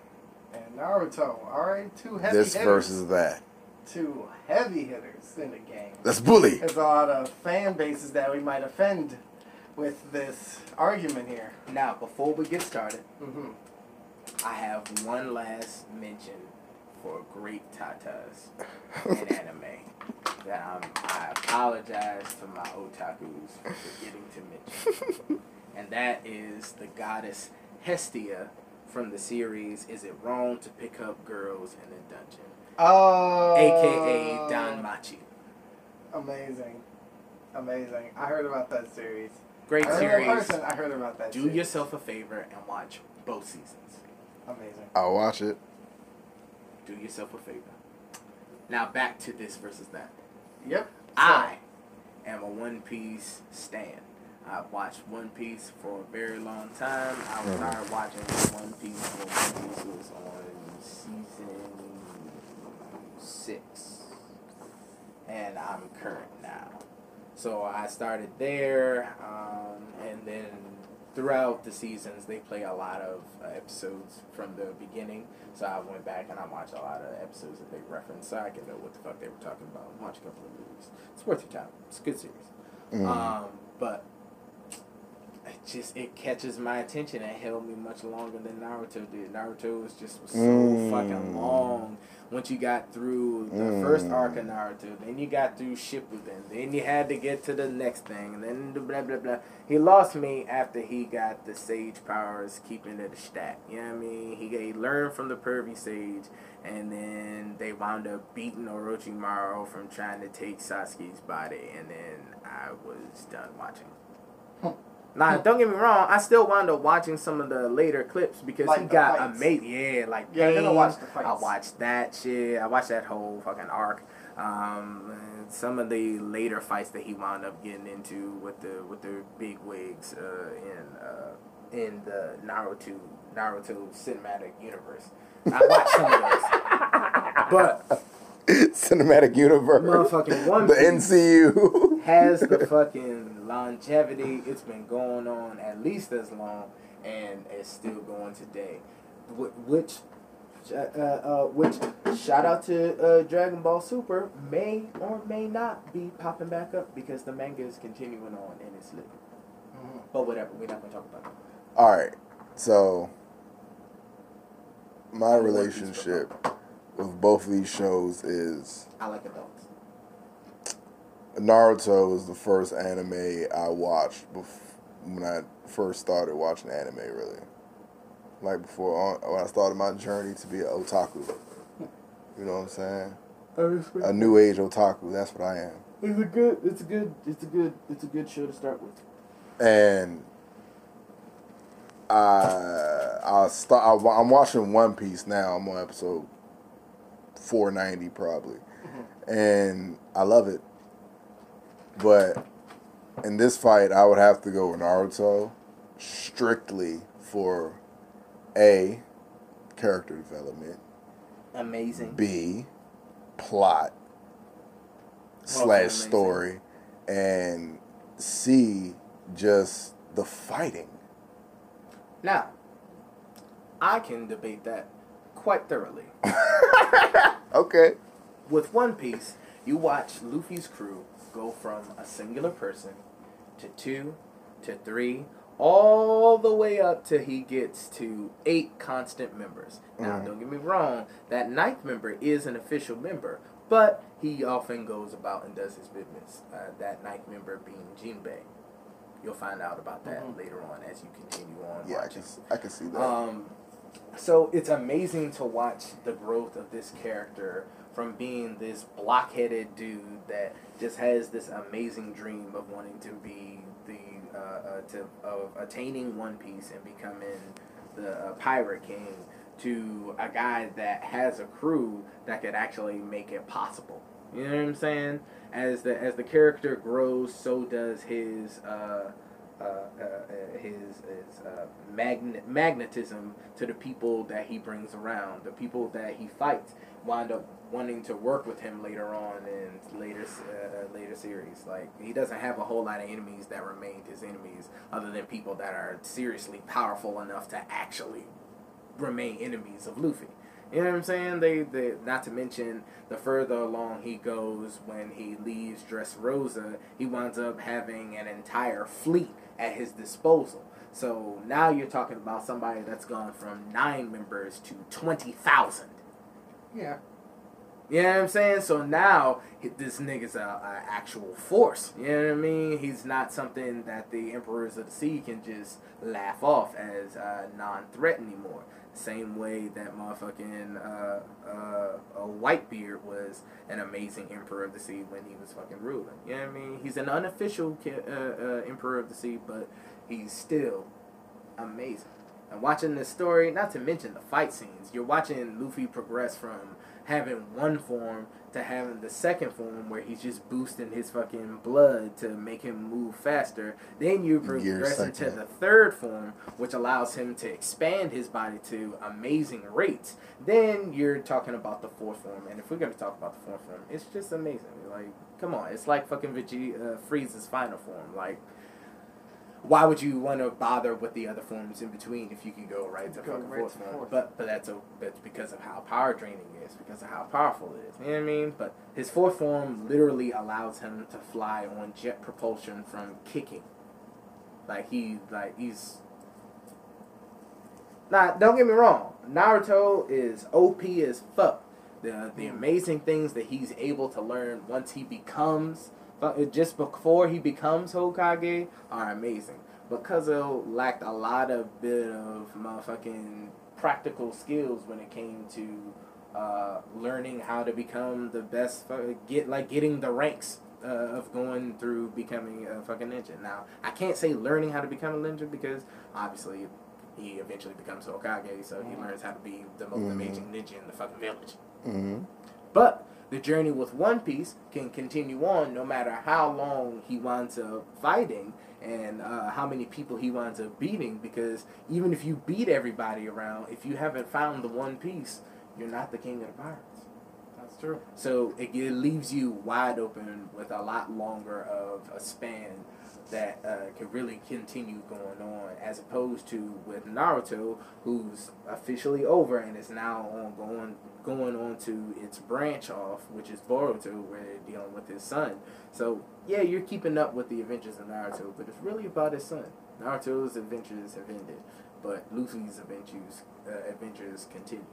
Speaker 5: And Naruto, all right, two heavy
Speaker 7: This versus that.
Speaker 5: Two heavy hitters in the game.
Speaker 7: That's bully.
Speaker 5: There's a lot of fan bases that we might offend with this argument here.
Speaker 6: Now, before we get started,
Speaker 5: hmm
Speaker 6: I have one last mention for great tatas in anime that I'm, I apologize to my otakus for forgetting to mention. and that is the goddess Hestia from the series Is It Wrong to Pick Up Girls in a Dungeon?
Speaker 5: Oh.
Speaker 6: AKA DanMachi.
Speaker 5: Amazing. Amazing. I heard about that series.
Speaker 6: Great
Speaker 5: I heard,
Speaker 6: series.
Speaker 5: person, I heard about that
Speaker 6: Do
Speaker 5: series.
Speaker 6: yourself a favor and watch both seasons.
Speaker 5: Amazing.
Speaker 7: I'll watch it.
Speaker 6: Do yourself a favor. Now back to this versus that.
Speaker 5: Yep.
Speaker 6: I am a One Piece stan. I've watched One Piece for a very long time. I
Speaker 7: Mhm.
Speaker 6: started watching One Piece when One Piece was on season six. And I'm current now. So I started there, um, and then throughout the seasons, they play a lot of uh, episodes from the beginning. So I went back and I watched a lot of episodes that they referenced, so I can know what the fuck they were talking about. Watch a couple of movies. It's worth your time. It's a good series.
Speaker 7: Mm.
Speaker 6: Um, but it just it catches my attention. It held me much longer than Naruto did. Naruto was just was so
Speaker 7: Mm.
Speaker 6: fucking long. Once you got through the first arc of Naruto, then you got through Shippuden, then you had to get to the next thing, and then the blah blah blah. He lost me after he got the sage powers, keeping it a stat. You know what I mean? He, he learned from the pervy sage, and then they wound up beating Orochimaru from trying to take Sasuke's body, and then I was done watching. Nah, don't get me wrong. I still wound up watching some of the later clips because
Speaker 5: Like
Speaker 6: he got
Speaker 5: fights.
Speaker 6: amazing. Yeah, like
Speaker 5: Yeah, I gotta
Speaker 6: Pain.
Speaker 5: watch the
Speaker 6: I
Speaker 5: fights.
Speaker 6: watched that shit. I watched that whole fucking arc. Um, some of the later fights that he wound up getting into with the with the big wigs uh, in uh, in the Naruto Naruto cinematic universe. I watched some of those, but
Speaker 7: Cinematic universe.
Speaker 6: Motherfucking One
Speaker 7: The. NCU.
Speaker 6: has the fucking longevity. It's been going on at least as long, and it's still going today. Which, uh, uh, which shout out to uh, Dragon Ball Super may or may not be popping back up because the manga is continuing on and it's lit. But whatever, we're not gonna talk about it.
Speaker 7: All right. So, my relationship with both of these shows is
Speaker 6: I like adults.
Speaker 7: Naruto was the first anime I watched bef- when I first started watching anime, really. Like before, uh, when I started my journey to be an otaku. You know what I'm saying? A new age otaku. That's what I am.
Speaker 6: It's a good. It's a good. It's a good. It's a good show to start with.
Speaker 7: and I I start. I, I'm watching One Piece now. I'm on episode 490 probably, and I love it. But in this fight, I would have to go with Naruto, strictly for a character development,
Speaker 6: Amazing.
Speaker 7: B plot slash
Speaker 6: amazing.
Speaker 7: story, and C just the fighting.
Speaker 6: Now, I can debate that quite thoroughly.
Speaker 7: Okay.
Speaker 6: With One Piece, you watch Luffy's crew go from a singular person to two to three, all the way up till he gets to eight constant members. Now,
Speaker 7: Mhm.
Speaker 6: don't get me wrong, that ninth member is an official member, but he often goes about and does his business. Uh, that ninth member being Jinbei. You'll find out about that
Speaker 5: Mhm.
Speaker 6: later on as you continue on
Speaker 7: Yeah, I can, s- I can see that.
Speaker 6: Um, so it's amazing to watch the growth of this character from being this blockheaded dude that just has this amazing dream of wanting to be the uh, uh, to of attaining One Piece and becoming the uh, Pirate King to a guy that has a crew that could actually make it possible. You know what I'm saying? As the as the character grows, so does his uh, uh, uh, uh, his his uh, magnet magnetism to the people that he brings around, the people that he fights, wind up wanting to work with him later on in later uh, later series. Like he doesn't have a whole lot of enemies that remained his enemies, other than people that are seriously powerful enough to actually remain enemies of Luffy. You know what I'm saying? They, they not to mention the further along he goes when he leaves Dressrosa, he winds up having an entire fleet at his disposal. So now you're talking about somebody that's gone from nine members to twenty thousand.
Speaker 5: Yeah.
Speaker 6: You know what I'm saying? So now this nigga's a, a actual force. You know what I mean? He's not something that the Emperors of the Sea can just laugh off as uh, non-threat anymore. Same way that motherfucking uh, uh, a Whitebeard was an amazing Emperor of the Sea when he was fucking ruling. You know what I mean? He's an unofficial ki- uh, uh, Emperor of the Sea, but he's still amazing. And watching this story, not to mention the fight scenes, you're watching Luffy progress from having one form to having the second form where he's just boosting his fucking blood to make him move faster. Then you're
Speaker 7: Gear
Speaker 6: progressing to the third form, which allows him to expand his body to amazing rates. Then you're talking about the fourth form, and if we're gonna talk about the fourth form, it's just amazing. Like, come on, it's like fucking Vegeta, uh, Frieza's final form. Like, why would you want to bother with the other forms in between if you can go right to
Speaker 5: Go
Speaker 6: fucking
Speaker 5: right
Speaker 6: form? But but that's a that's because of how power draining is, because of how powerful it is. You know what I mean? But his fourth form literally allows him to fly on jet propulsion from kicking. Like he like he's. Now don't get me wrong. Naruto is OP as fuck. The the mm. amazing things that he's able to learn once he becomes just before he becomes Hokage are amazing. But Kazuo lacked a lot of bit of motherfucking practical skills when it came to uh, learning how to become the best, get like getting the ranks uh, of going through becoming a fucking ninja. Now, I can't say learning how to become a ninja because obviously he eventually becomes Hokage, so he learns how to be the most amazing ninja in the fucking village.
Speaker 7: Mm-hmm.
Speaker 6: But the journey with One Piece can continue on no matter how long he winds up fighting and uh, how many people he winds up beating. Because even if you beat everybody around, if you haven't found the One Piece, you're not the king of the pirates.
Speaker 5: That's true.
Speaker 6: So it, it leaves you wide open with a lot longer of a span that uh, can really continue going on, as opposed to with Naruto, who's officially over and is now on going going on to its branch off, which is Boruto, where they're dealing with his son. So yeah, you're keeping up with the adventures of Naruto, but it's really about his son. Naruto's adventures have ended, but Luffy's adventures uh, adventures continue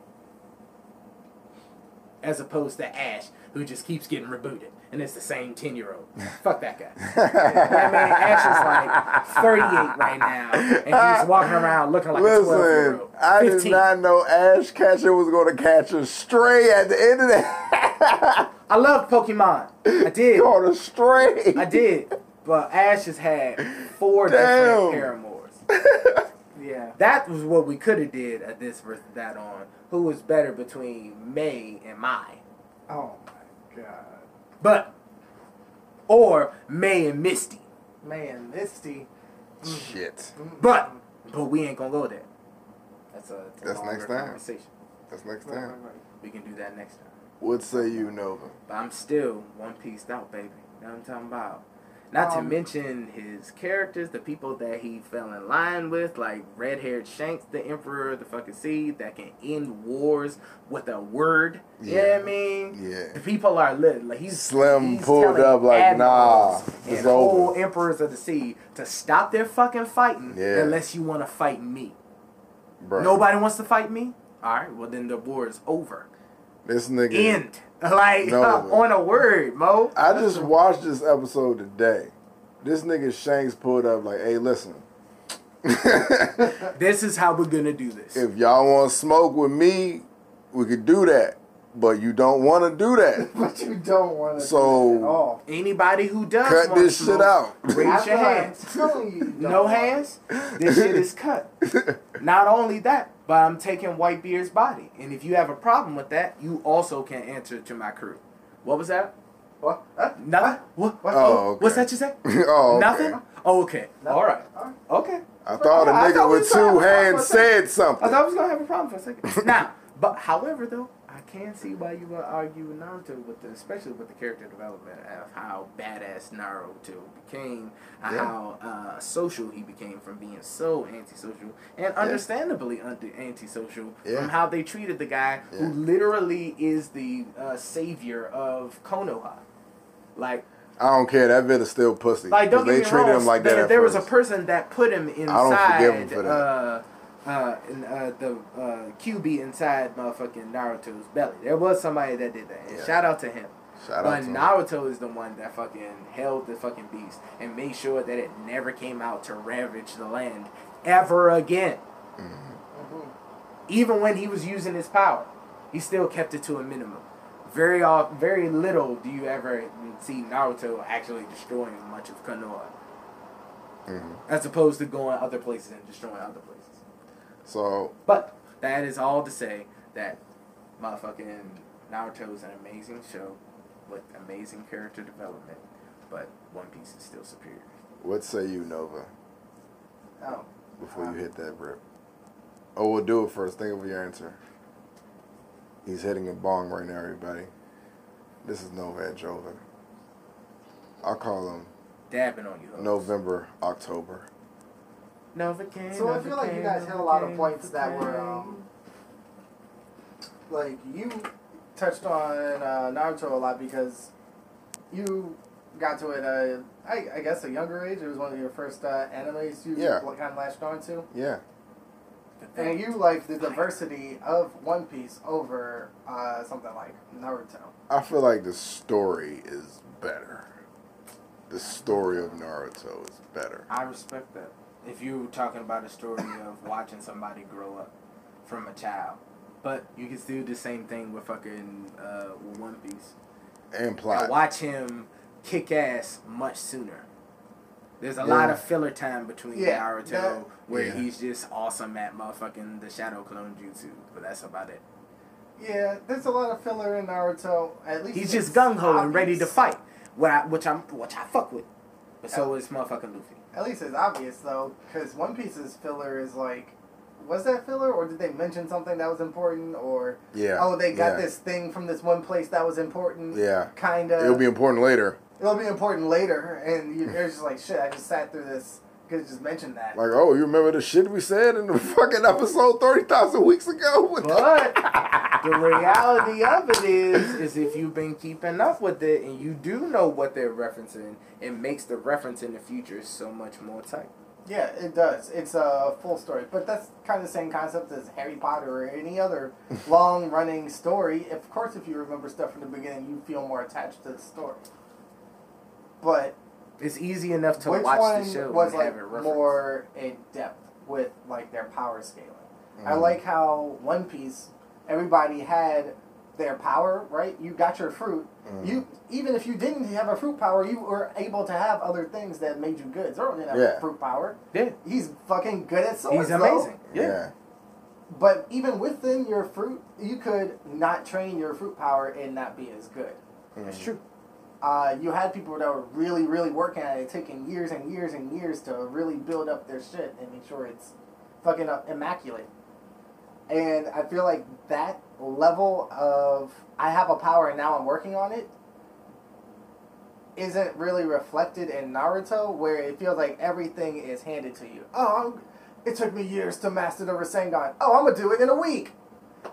Speaker 6: as opposed to Ash, who just keeps getting rebooted, and it's the same ten year old. Fuck that guy. I mean, Ash is like thirty eight right now, and he's walking around looking like a twelve year
Speaker 7: Listen,
Speaker 6: old.
Speaker 7: I did not know Ash Catcher was going to catch a stray at the end of that.
Speaker 6: I love Pokemon. I did.
Speaker 7: Caught a stray.
Speaker 6: I did. But Ash has had four
Speaker 7: Damn.
Speaker 6: different paramours.
Speaker 5: Yeah.
Speaker 6: That was what we could have did at this versus that on. Who was better between May and Mai?
Speaker 5: Oh my god.
Speaker 6: But or May and Misty.
Speaker 5: Man, Misty. Mm.
Speaker 7: Shit.
Speaker 6: But but we ain't gonna go there. That's a, that's
Speaker 7: That's next time.
Speaker 6: conversation.
Speaker 7: That's next
Speaker 5: Right, right,
Speaker 7: time.
Speaker 5: right.
Speaker 6: We can do that next time.
Speaker 7: What say you, Nova?
Speaker 6: But I'm still one pieced out, baby. You know what I'm talking about? Not to
Speaker 5: Um,
Speaker 6: mention his characters, the people that he fell in line with, like red haired Shanks, the Emperor of the fucking Sea, that can end wars with a word. You know
Speaker 7: Yeah.
Speaker 6: what I mean?
Speaker 7: Yeah.
Speaker 6: The people are lit. Like he's
Speaker 7: Slim
Speaker 6: he's
Speaker 7: pulled up like, nah,
Speaker 6: and
Speaker 7: it's
Speaker 6: whole
Speaker 7: over.
Speaker 6: emperors of the sea to stop their fucking fighting
Speaker 7: Yeah.
Speaker 6: unless you want to fight me.
Speaker 7: Bro.
Speaker 6: Nobody wants to fight me. All right, well then the war is over.
Speaker 7: This nigga.
Speaker 6: End. Like
Speaker 7: No.
Speaker 6: on a word, Mo.
Speaker 7: I just watched this episode today. This nigga Shanks pulled up like, hey, listen.
Speaker 6: This is how we're gonna do this.
Speaker 7: if y'all want to smoke with me, we could do that. But you don't want to do that.
Speaker 5: But you don't want to
Speaker 7: So-
Speaker 5: do that at all.
Speaker 6: Anybody who does
Speaker 7: Cut
Speaker 6: wanna
Speaker 7: this shit
Speaker 6: smoke,
Speaker 7: out.
Speaker 6: Raise your hands.
Speaker 5: you, you
Speaker 6: No hands. This shit is cut. Not only that, but I'm taking Whitebeard's body, and if you have a problem with that, you also can answer to my crew. What was that?
Speaker 5: What? Huh?
Speaker 6: Nothing. What?
Speaker 5: What?
Speaker 7: Oh, okay.
Speaker 6: What's that you say?
Speaker 7: oh, okay.
Speaker 6: Nothing. Oh, okay.
Speaker 5: No.
Speaker 6: All right.
Speaker 5: All right.
Speaker 6: Okay.
Speaker 7: I thought a nigga
Speaker 6: thought
Speaker 7: with two hands said something.
Speaker 6: I thought I was gonna have a problem for a second. now, but however, though, can see why you would argue Naruto with the, especially with the character development of how badass Naruto became,
Speaker 7: Yeah.
Speaker 6: how uh, social he became from being so antisocial and understandably anti antisocial
Speaker 7: Yeah.
Speaker 6: from how they treated the guy who literally is the uh, savior of Konoha. Like,
Speaker 7: I don't care. That bit is still pussy.
Speaker 6: like don't get
Speaker 7: they
Speaker 6: me
Speaker 7: treated
Speaker 6: wrong.
Speaker 7: him like that.
Speaker 6: there there was a person that put him inside.
Speaker 7: don't forgive him for that.
Speaker 6: Uh, uh, in, uh, the uh, Kyuubi inside motherfucking Naruto's belly. There was somebody that did that. And
Speaker 7: Yeah.
Speaker 6: Shout out to him.
Speaker 7: Shout
Speaker 6: but
Speaker 7: out to him.
Speaker 6: Naruto is the one that fucking held the fucking beast and made sure that it never came out to ravage the land ever again. Even when he was using his power, he still kept it to a minimum. Very off, very little do you ever see Naruto actually destroying much of Konoha,
Speaker 7: Mhm.
Speaker 6: as opposed to going other places and destroying other places.
Speaker 7: So
Speaker 6: But that is all to say that motherfucking Naruto is an amazing show with amazing character development, but One Piece is still superior.
Speaker 7: what say you, Nova?
Speaker 5: Oh.
Speaker 7: Before you um, hit that rip. Oh, we'll do it first. Think of your answer. He's hitting a bong right now, everybody. This is Nova at Joven. I'll call him
Speaker 6: Dabbing on you. hoes.
Speaker 7: November, October.
Speaker 6: Novocaine.
Speaker 5: So I feel like you guys hit a lot of points that were um, like you touched on uh, Naruto a lot because you got to it. Uh, I, I guess a younger age. It was one of your first uh, animes you
Speaker 7: Yeah.
Speaker 5: kind of latched on to,
Speaker 7: Yeah.
Speaker 5: and you like the diversity of One Piece over uh, something like Naruto.
Speaker 7: I feel like the story is better. The story of Naruto is better.
Speaker 6: I respect that. If you're talking about a story of watching somebody grow up from a child, but you can still do the same thing with fucking uh, with One Piece.
Speaker 7: And
Speaker 6: And
Speaker 7: plot.
Speaker 6: watch him kick ass much sooner. There's a
Speaker 7: Yeah.
Speaker 6: lot of filler time between
Speaker 5: Yeah,
Speaker 6: Naruto
Speaker 5: that-
Speaker 6: where
Speaker 7: Yeah.
Speaker 6: he's just awesome at motherfucking the Shadow Clone Jutsu, but that's about it.
Speaker 5: Yeah, there's a lot of filler in Naruto. At least
Speaker 6: He's just gung ho and ready to fight, what I, which I'm which I fuck with. But so is motherfucking Luffy.
Speaker 5: At least it's obvious though, because One Piece's filler is like, was that filler, or did they mention something that was important, or
Speaker 7: Yeah.
Speaker 5: oh they got
Speaker 7: yeah.
Speaker 5: this thing from this one place that was important?
Speaker 7: Yeah.
Speaker 5: kind of.
Speaker 7: It'll be important later.
Speaker 5: it'll be important later, and you, you're just like shit. I just sat through this. Could just mention that.
Speaker 7: Like, oh, you remember the shit we said in the fucking episode 30,000 weeks ago? What the-
Speaker 6: But the reality of it is, is if you've been keeping up with it and you do know what they're referencing, it makes the reference in the future so much more tight.
Speaker 5: Yeah, it does. It's a full story, but that's kind of the same concept as Harry Potter or any other long-running story. Of course, if you remember stuff from the beginning, you feel more attached to the story. But
Speaker 6: It's easy enough to
Speaker 5: which
Speaker 6: watch
Speaker 5: one
Speaker 6: the show
Speaker 5: was like
Speaker 6: have it
Speaker 5: more in depth with like their power scaling? I
Speaker 7: Mhm.
Speaker 5: like how One Piece, everybody had their power, right? You got your fruit.
Speaker 7: Mhm.
Speaker 5: You even if you didn't have a fruit power, you were able to have other things that made you good. Zoro didn't have
Speaker 7: Yeah.
Speaker 5: fruit power.
Speaker 6: Yeah,
Speaker 5: He's fucking good at swords.
Speaker 6: he's
Speaker 5: though.
Speaker 6: amazing. Yeah.
Speaker 7: yeah.
Speaker 5: But even within your fruit, you could not train your fruit power and not be as good.
Speaker 6: it's
Speaker 7: Mhm.
Speaker 6: true.
Speaker 5: Uh, you had people that were really, really working at it, taking years and years and years to really build up their shit and make sure it's fucking immaculate. And I feel like that level of I have a power and now I'm working on it isn't really reflected in Naruto, where it feels like everything is handed to you. Oh, I'm, it took me years to master the Rasengan. Oh, I'm gonna do it in a week.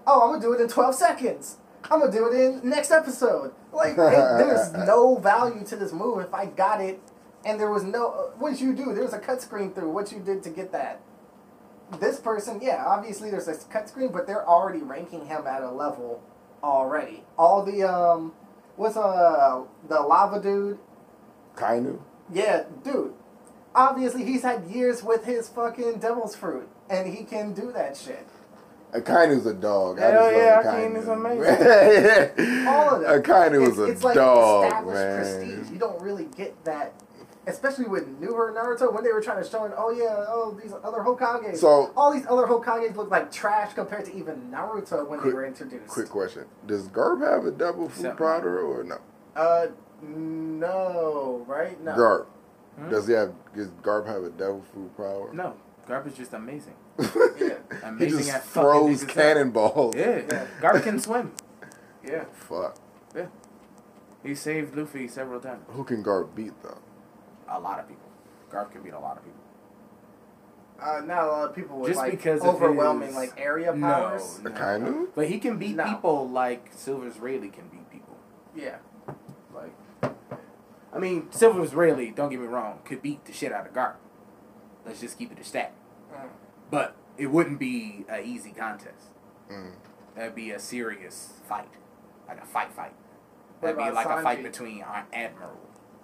Speaker 5: Oh, I'm gonna do it in 12 seconds. I'm gonna do it in next episode. Like, it, there's no value to this move if I got it, and there was no. What did you do? There was a cut screen through what you did to get that. This person, yeah, obviously there's a cut screen, but they're already ranking him at a level already. All the um, what's uh the lava dude?
Speaker 7: Kainu?
Speaker 5: Yeah, dude. Obviously, he's had years with his fucking devil's fruit, and he can do that shit.
Speaker 7: Akainu's a dog.
Speaker 6: Hell
Speaker 7: I just
Speaker 6: yeah,
Speaker 7: love
Speaker 6: Akainu's
Speaker 7: Kainu.
Speaker 6: amazing.
Speaker 5: All of them.
Speaker 7: Akainu
Speaker 5: it's,
Speaker 7: is a
Speaker 5: it's like
Speaker 7: dog,
Speaker 5: established
Speaker 7: man.
Speaker 5: prestige. You don't really get that, especially with newer Naruto when they were trying to show it. Oh yeah, oh these other Hokages.
Speaker 7: So-
Speaker 5: all these other Hokages look like trash compared to even Naruto when
Speaker 7: Quick-
Speaker 5: they were introduced.
Speaker 7: Quick question. Does Garp have a double food
Speaker 6: Except-
Speaker 7: powder or no?
Speaker 5: Uh, no, right? No.
Speaker 7: Garp.
Speaker 6: Hmm?
Speaker 7: Does he have, does Garp have a devil fruit power?
Speaker 6: No, Garp is just amazing.
Speaker 5: Yeah,
Speaker 7: he just
Speaker 6: at fucking
Speaker 7: throws cannonballs.
Speaker 6: Yeah,
Speaker 5: Yeah.
Speaker 6: Garp can swim.
Speaker 5: yeah.
Speaker 7: Fuck. Yeah.
Speaker 6: He saved Luffy several times.
Speaker 7: Who can Garp beat though?
Speaker 6: A lot of people. Garp can beat a lot of people.
Speaker 5: Uh, not a lot of people with
Speaker 6: Just
Speaker 5: like
Speaker 6: because of
Speaker 5: overwhelming
Speaker 6: his-
Speaker 5: like area
Speaker 6: No,
Speaker 5: powers.
Speaker 7: A
Speaker 6: no.
Speaker 7: Kainu?
Speaker 6: But he can beat
Speaker 5: No.
Speaker 6: people like Silvers Rayleigh can beat people.
Speaker 5: Yeah.
Speaker 6: Like, I mean, Silvers Rayleigh, don't get me wrong, could beat the shit out of Garp. Let's just keep it a stat.
Speaker 5: Mm.
Speaker 6: But it wouldn't be an easy contest.
Speaker 7: Mm.
Speaker 6: That'd be a serious fight, like a fight fight. That'd be
Speaker 5: about
Speaker 6: like a fight between our admiral,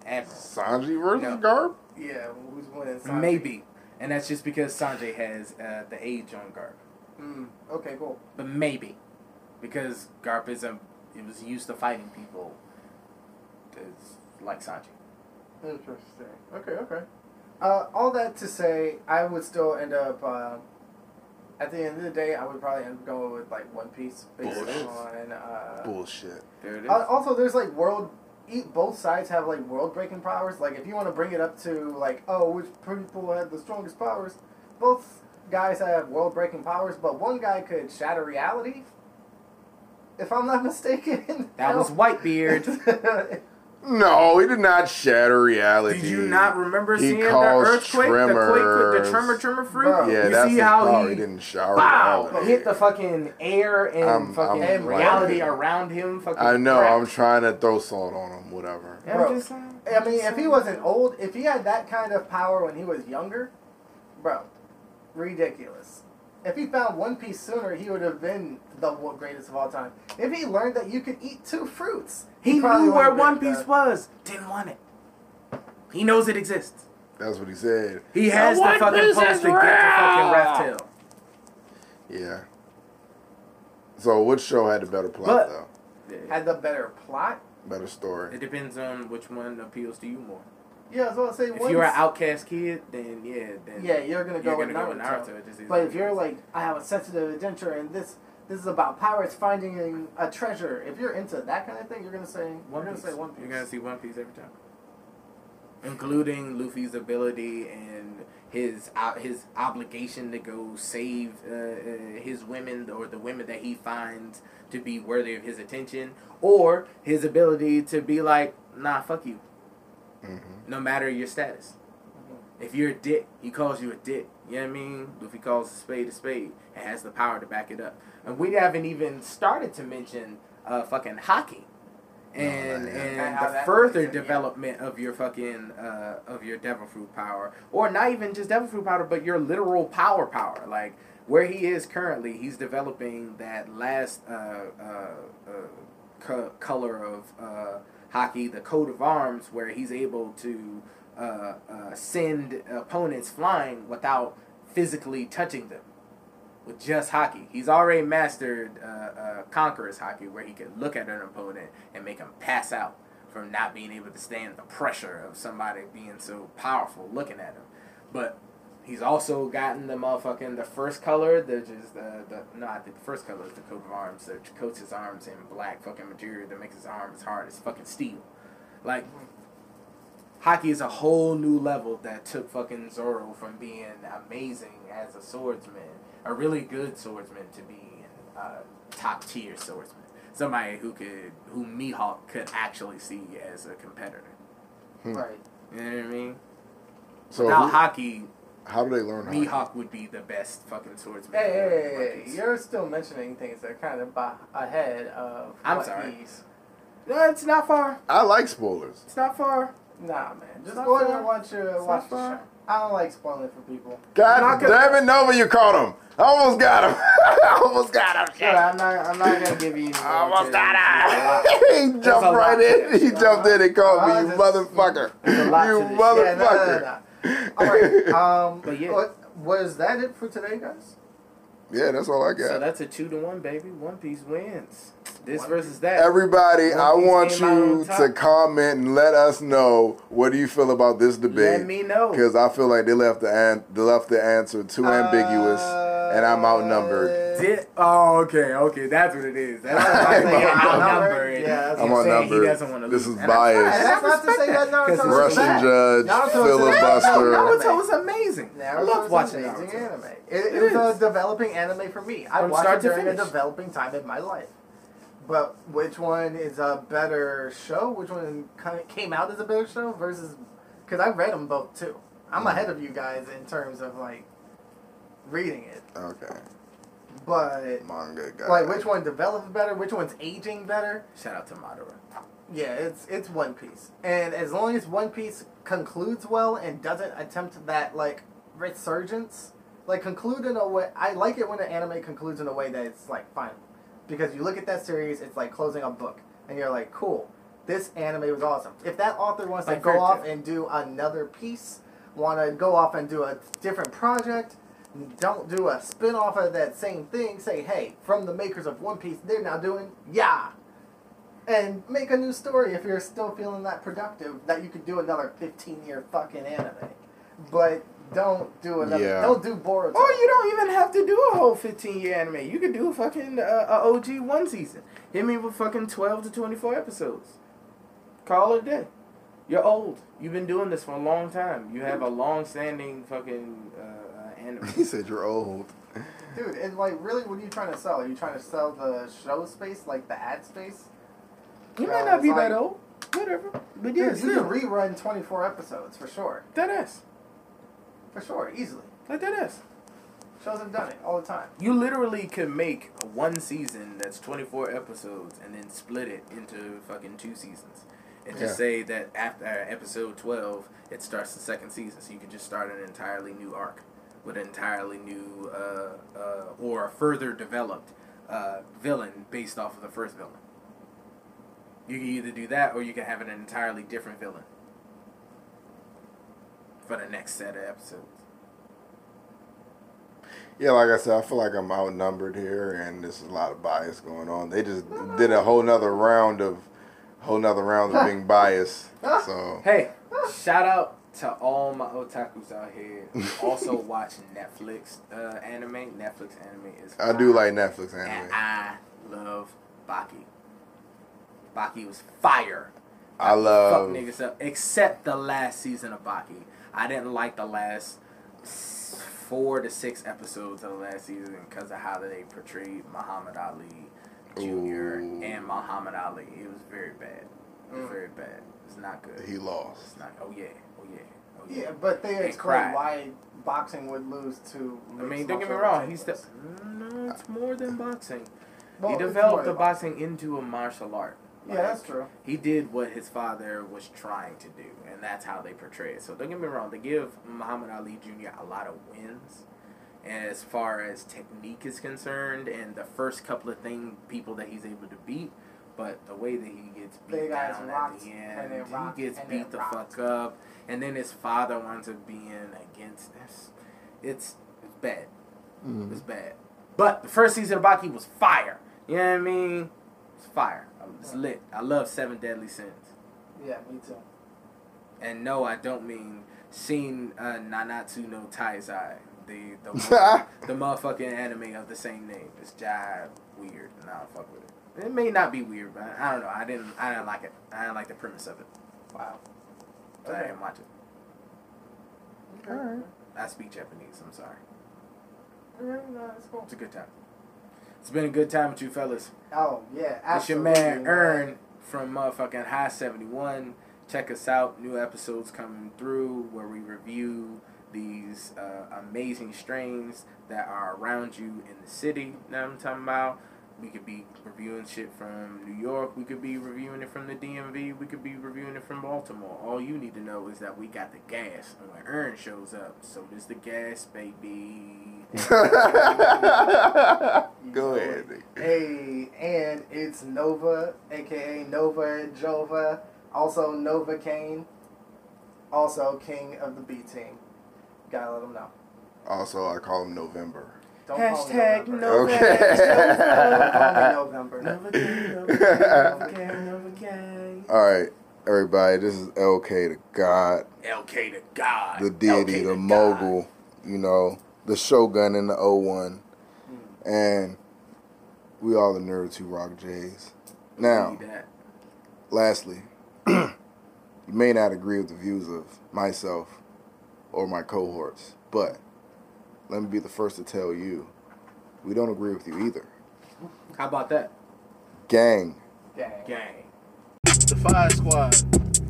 Speaker 6: admiral.
Speaker 7: Sanji versus
Speaker 6: No.
Speaker 7: Garp?
Speaker 5: Yeah. Who's winning? Sanji?
Speaker 6: Maybe, and that's just because Sanji has uh, the age on Garp.
Speaker 5: Mm, okay. Cool.
Speaker 6: But maybe, because Garp is a, it was used to fighting people, is like Sanji.
Speaker 5: Interesting. Okay, okay. Uh, all that to say, I would still end up. Uh, at the end of the day, I would probably end up going with like One Piece based
Speaker 7: Bullshit.
Speaker 5: on. Uh,
Speaker 7: Bullshit.
Speaker 6: There it is.
Speaker 5: uh, also, there's like world. e- Both sides have like world breaking powers. Like if you want to bring it up to like, oh, which people had the strongest powers? Both guys have world breaking powers, but one guy could shatter reality. If I'm not mistaken.
Speaker 6: that was Whitebeard.
Speaker 7: No, he did not shatter reality.
Speaker 6: Did you not remember
Speaker 7: He
Speaker 6: seeing the
Speaker 7: caused
Speaker 6: earthquake, the quake, the tremor, tremor fruit?
Speaker 5: Bro.
Speaker 7: Yeah,
Speaker 6: you
Speaker 7: that's
Speaker 6: see
Speaker 7: his
Speaker 6: how
Speaker 7: power.
Speaker 6: he,
Speaker 7: He didn't shower
Speaker 6: wow,
Speaker 7: reality.
Speaker 6: hit the fucking air and
Speaker 7: I'm-
Speaker 6: fucking
Speaker 7: I'm
Speaker 6: reality
Speaker 5: like-
Speaker 6: around him. Fucking
Speaker 7: I know.
Speaker 6: cracked.
Speaker 7: I'm trying to throw salt on him. Whatever.
Speaker 6: Yeah,
Speaker 5: Bro,
Speaker 6: I'm just saying.
Speaker 5: I mean, if he wasn't old, if he had that kind of power when he was younger, bro, ridiculous. If he found One Piece sooner, he would have been the greatest of all time. If he learned that you could eat two fruits,
Speaker 6: He
Speaker 5: probably
Speaker 6: knew where
Speaker 5: have been
Speaker 6: One Piece
Speaker 5: the-
Speaker 6: was. Didn't want it. He knows it exists.
Speaker 7: That's what he said.
Speaker 6: He has the
Speaker 4: One
Speaker 6: fucking
Speaker 4: Piece
Speaker 6: post to get the fucking
Speaker 4: real.
Speaker 6: Raftel.
Speaker 7: Yeah. So which show had the better plot
Speaker 6: But-
Speaker 7: though?
Speaker 5: Had the better plot.
Speaker 7: Better story.
Speaker 6: It depends on which one appeals to you more.
Speaker 5: Yeah, I was gonna say.
Speaker 6: If you're an outcast kid, then yeah, then
Speaker 5: yeah, you're gonna go
Speaker 6: you're
Speaker 5: with
Speaker 6: gonna go
Speaker 5: Naruto.
Speaker 6: with Naruto.
Speaker 5: But if you're like, I have a sensitive adventure and this this is about pirates finding a treasure. If you're into that kind of thing, you're gonna say
Speaker 6: One
Speaker 5: you're gonna
Speaker 6: Piece,
Speaker 5: say One Piece.
Speaker 6: you're gonna see One Piece every time, including Luffy's ability and his uh, his obligation to go save uh, uh, his women or the women that he finds to be worthy of his attention, or his ability to be like, nah, fuck you,
Speaker 7: hmm
Speaker 6: no matter your status. If you're a dick, he calls you a dick. You know what I mean? If he calls a spade a spade and has the power to back it up. And we haven't even started to mention uh, fucking Haki. And
Speaker 7: man.
Speaker 6: and
Speaker 5: And
Speaker 6: the further
Speaker 5: plays in, yeah.
Speaker 6: development of your fucking uh, of your devil fruit power, or not even just devil fruit power, but your literal power power. Like where he is currently, he's developing that last uh, uh, uh, co- color of uh, Haki, the coat of arms, where he's able to uh, uh, send opponents flying without physically touching them with just Haki. He's already mastered uh, uh, Conqueror's Haki, where he can look at an opponent and make him pass out from not being able to stand the pressure of somebody being so powerful looking at him. But he's also gotten the motherfucking the first color, the just the, the no, I think the first color is the coat of arms that coats his arms in black fucking material that makes his arms hard as fucking steel. Like Haki is a whole new level that took fucking Zoro from being amazing as a swordsman, a really good swordsman, to being a top tier swordsman. Somebody who could, who Mihawk could actually see as a competitor. Hmm.
Speaker 5: Right.
Speaker 6: You know what I mean?
Speaker 7: So
Speaker 6: Without
Speaker 7: who-
Speaker 6: Haki,
Speaker 7: how do they learn Haki?
Speaker 6: Mihawk would be the best fucking swordsman.
Speaker 5: Hey,
Speaker 6: in the
Speaker 5: hey, hey,
Speaker 6: Marcus.
Speaker 5: you're still mentioning things that are kind of by, ahead of
Speaker 6: I'm
Speaker 5: what
Speaker 6: sorry.
Speaker 5: he's-
Speaker 6: No, it's not far.
Speaker 7: I like spoilers.
Speaker 6: It's not far.
Speaker 5: Nah, man. Just
Speaker 6: not
Speaker 5: go ahead and watch your
Speaker 6: It's
Speaker 5: watch
Speaker 6: not
Speaker 5: the
Speaker 6: far.
Speaker 5: show. I don't like spoiling for people.
Speaker 7: God
Speaker 6: not gonna-
Speaker 7: damn it, Nova, you caught him. I almost got him. I almost got him.
Speaker 6: Sure, I'm not. I'm not gonna give you. any more
Speaker 7: Almost
Speaker 6: to-
Speaker 7: got
Speaker 6: There's a lot-
Speaker 7: him. he
Speaker 6: There's a
Speaker 7: jumped
Speaker 6: lot
Speaker 7: right
Speaker 6: to
Speaker 7: in.
Speaker 6: this.
Speaker 7: He jumped in and caught me, you
Speaker 5: this-
Speaker 7: motherfucker.
Speaker 6: There's a lot
Speaker 7: You
Speaker 6: to this.
Speaker 5: Yeah, no, no,
Speaker 7: motherfucker.
Speaker 5: no, no. All right. Um,
Speaker 6: But yeah.
Speaker 5: what, was that it for today, guys?
Speaker 7: Yeah, that's all I got.
Speaker 6: So that's a two to one, baby. One Piece wins. This
Speaker 5: One
Speaker 6: versus that.
Speaker 7: Everybody,
Speaker 6: One
Speaker 7: I want you to comment and let us know what do you feel about this debate.
Speaker 6: Let me know.
Speaker 7: Because I feel like they left the an- they left the answer too ambiguous, and I'm outnumbered.
Speaker 6: Did, oh, okay, okay, that's what it is. That's
Speaker 5: Uh,
Speaker 6: why you're
Speaker 5: yeah,
Speaker 6: outnumbered.
Speaker 5: yeah, that's
Speaker 7: I'm
Speaker 6: saying
Speaker 7: outnumbered.
Speaker 6: He doesn't want to
Speaker 7: This
Speaker 6: lose.
Speaker 7: is biased.
Speaker 6: and
Speaker 5: That's not to say that Naruto was
Speaker 7: Russian judge, filibuster.
Speaker 6: Naruto was amazing. I
Speaker 5: Naruto
Speaker 6: love
Speaker 5: was
Speaker 6: watching
Speaker 5: amazing anime. It, it, was
Speaker 6: is.
Speaker 5: a developing anime for me. I watched it during a developing time in my life. But which one is a better show? Which one kind of came out as a better show versus? Because I read them both too. I'm ahead of you guys in terms of like reading it.
Speaker 7: Okay,
Speaker 5: But
Speaker 7: manga guy.
Speaker 5: like, which one develops better? Which one's aging better?
Speaker 6: Shout out to Madara.
Speaker 5: Yeah, it's it's One Piece, and as long as One Piece concludes well and doesn't attempt that like resurgence, like conclude in a way. I like it when an anime concludes in a way that it's like final, because you look at that series, it's like closing a book, and you're like, cool, this anime was awesome. If that author wants
Speaker 6: Like
Speaker 5: to go off
Speaker 6: Tail.
Speaker 5: and do another piece, want to go off and do a different project. Don't do a spin off of that same thing. Say, hey, from the makers of One Piece, they're now doing yeah and make a new story if you're still feeling that productive that you could do another 15 year fucking anime but don't do another
Speaker 7: Yeah.
Speaker 5: don't do boruto
Speaker 6: Or you don't even have to do a whole 15 year anime. You could do a fucking uh, a OG one season. Hit me with fucking 12 to 24 episodes. Call it a day. You're old. You've been doing this for a long time. You have a long standing fucking uh, anime.
Speaker 7: he said you're old.
Speaker 5: dude and like really what are you trying to sell are you trying to sell the show space like the ad space
Speaker 6: You might uh, not be
Speaker 5: It's
Speaker 6: that old. Whatever. But yeah,
Speaker 5: Dude, you can rerun 24 episodes for sure.
Speaker 6: That ass.
Speaker 5: For sure, easily.
Speaker 6: Like that ass.
Speaker 5: Shows have done it all the time.
Speaker 6: You literally could make one season that's 24 episodes and then split it into fucking two seasons. And just
Speaker 7: Yeah.
Speaker 6: say that after episode 12, it starts the second season. So you can just start an entirely new arc with an entirely new uh, uh, or a further developed uh, villain based off of the first villain. You can either do that or you can have an entirely different villain for the next set of episodes.
Speaker 7: Yeah, like I said, I feel like I'm outnumbered here, and there's a lot of bias going on. They just did a whole nother round of, whole nother round of being biased. So
Speaker 6: Hey, shout out to all my otakus out here also watch Netflix uh, anime. Netflix anime is.
Speaker 7: I do like Netflix
Speaker 6: And
Speaker 7: anime.
Speaker 6: I love Baki. Baki was fire.
Speaker 7: I
Speaker 6: Fuck
Speaker 7: love.
Speaker 6: niggas up. Except the last season of Baki. I didn't like the last four to six episodes of the last season because of how they portrayed Muhammad Ali Jr.
Speaker 7: Ooh.
Speaker 6: and Muhammad Ali. It was very bad. It was
Speaker 5: Mm.
Speaker 6: very bad. It's not good.
Speaker 7: He lost.
Speaker 6: It's not. Oh yeah. Yeah.
Speaker 5: But they explain why boxing would lose to.
Speaker 6: I mean, don't get me wrong. He's the. No, it's more than boxing.
Speaker 5: Well,
Speaker 6: he developed the
Speaker 5: than
Speaker 6: boxing into a martial art.
Speaker 5: Yeah, that's true.
Speaker 6: He did what his father was trying to do, and that's how they portray it. So don't get me wrong, they give Muhammad Ali Jr. a lot of wins. As far as technique is concerned, and the first couple of thing people that he's able to beat, but the way that he gets beat
Speaker 5: They
Speaker 6: down at the end,
Speaker 5: then rocked,
Speaker 6: he gets
Speaker 5: and
Speaker 6: beat the
Speaker 5: rocked.
Speaker 6: fuck up, and then his father winds up being against this. It's it's bad. It's bad. But the first season of Baki was fire. You know what I mean? It's fire. It's lit. I love Seven Deadly Sins.
Speaker 5: Yeah, me too.
Speaker 6: And no, I don't mean Shin uh, Nanatsu no Taizai, the the, the motherfucking anime of the same name. It's jive weird, and I don't fuck with it. It may not be weird, but I don't know. I didn't. I didn't like it. I didn't like the premise of it.
Speaker 5: Wow.
Speaker 6: So I didn't watch it.
Speaker 5: Alright.
Speaker 6: I speak Japanese. I'm sorry.
Speaker 5: Alright, no, that's cool.
Speaker 6: It's a good time. It's been a good time with you fellas.
Speaker 5: Oh yeah, absolutely.
Speaker 6: It's your
Speaker 5: absolutely.
Speaker 6: man Earn from motherfucking High 71. Check us out. New episodes coming through where we review these uh, amazing strains that are around you in the city that I'm talking about. We could be reviewing shit from New York. We could be reviewing it from the DMV. We could be reviewing it from Baltimore. All you need to know is that we got the gas. And when Earn shows up, so does the gas, baby.
Speaker 7: Go ahead.
Speaker 5: Hey, and it's Nova, aka Nova Jova, also Nova Kane, also King of the B Team. Gotta let them know.
Speaker 7: Also, I call him November.
Speaker 5: Don't call me
Speaker 6: Hashtag
Speaker 5: November.
Speaker 7: Okay.
Speaker 5: Don't call me November.
Speaker 6: Nova gang, Nova gang, Nova gang, Nova gang.
Speaker 7: All right, everybody. This is LK the God,
Speaker 6: LK to God.
Speaker 7: the deity,
Speaker 6: LK to
Speaker 7: the mogul. You know, the Shogun in the 01. Hmm. and we all the nerds who rock J's. Now, lastly, you may not agree with the views of myself or my cohorts, but let me be the first to tell you, we don't agree with you either.
Speaker 6: How about that?
Speaker 7: Gang.
Speaker 5: Gang.
Speaker 6: Gang.
Speaker 3: The Fire Squad.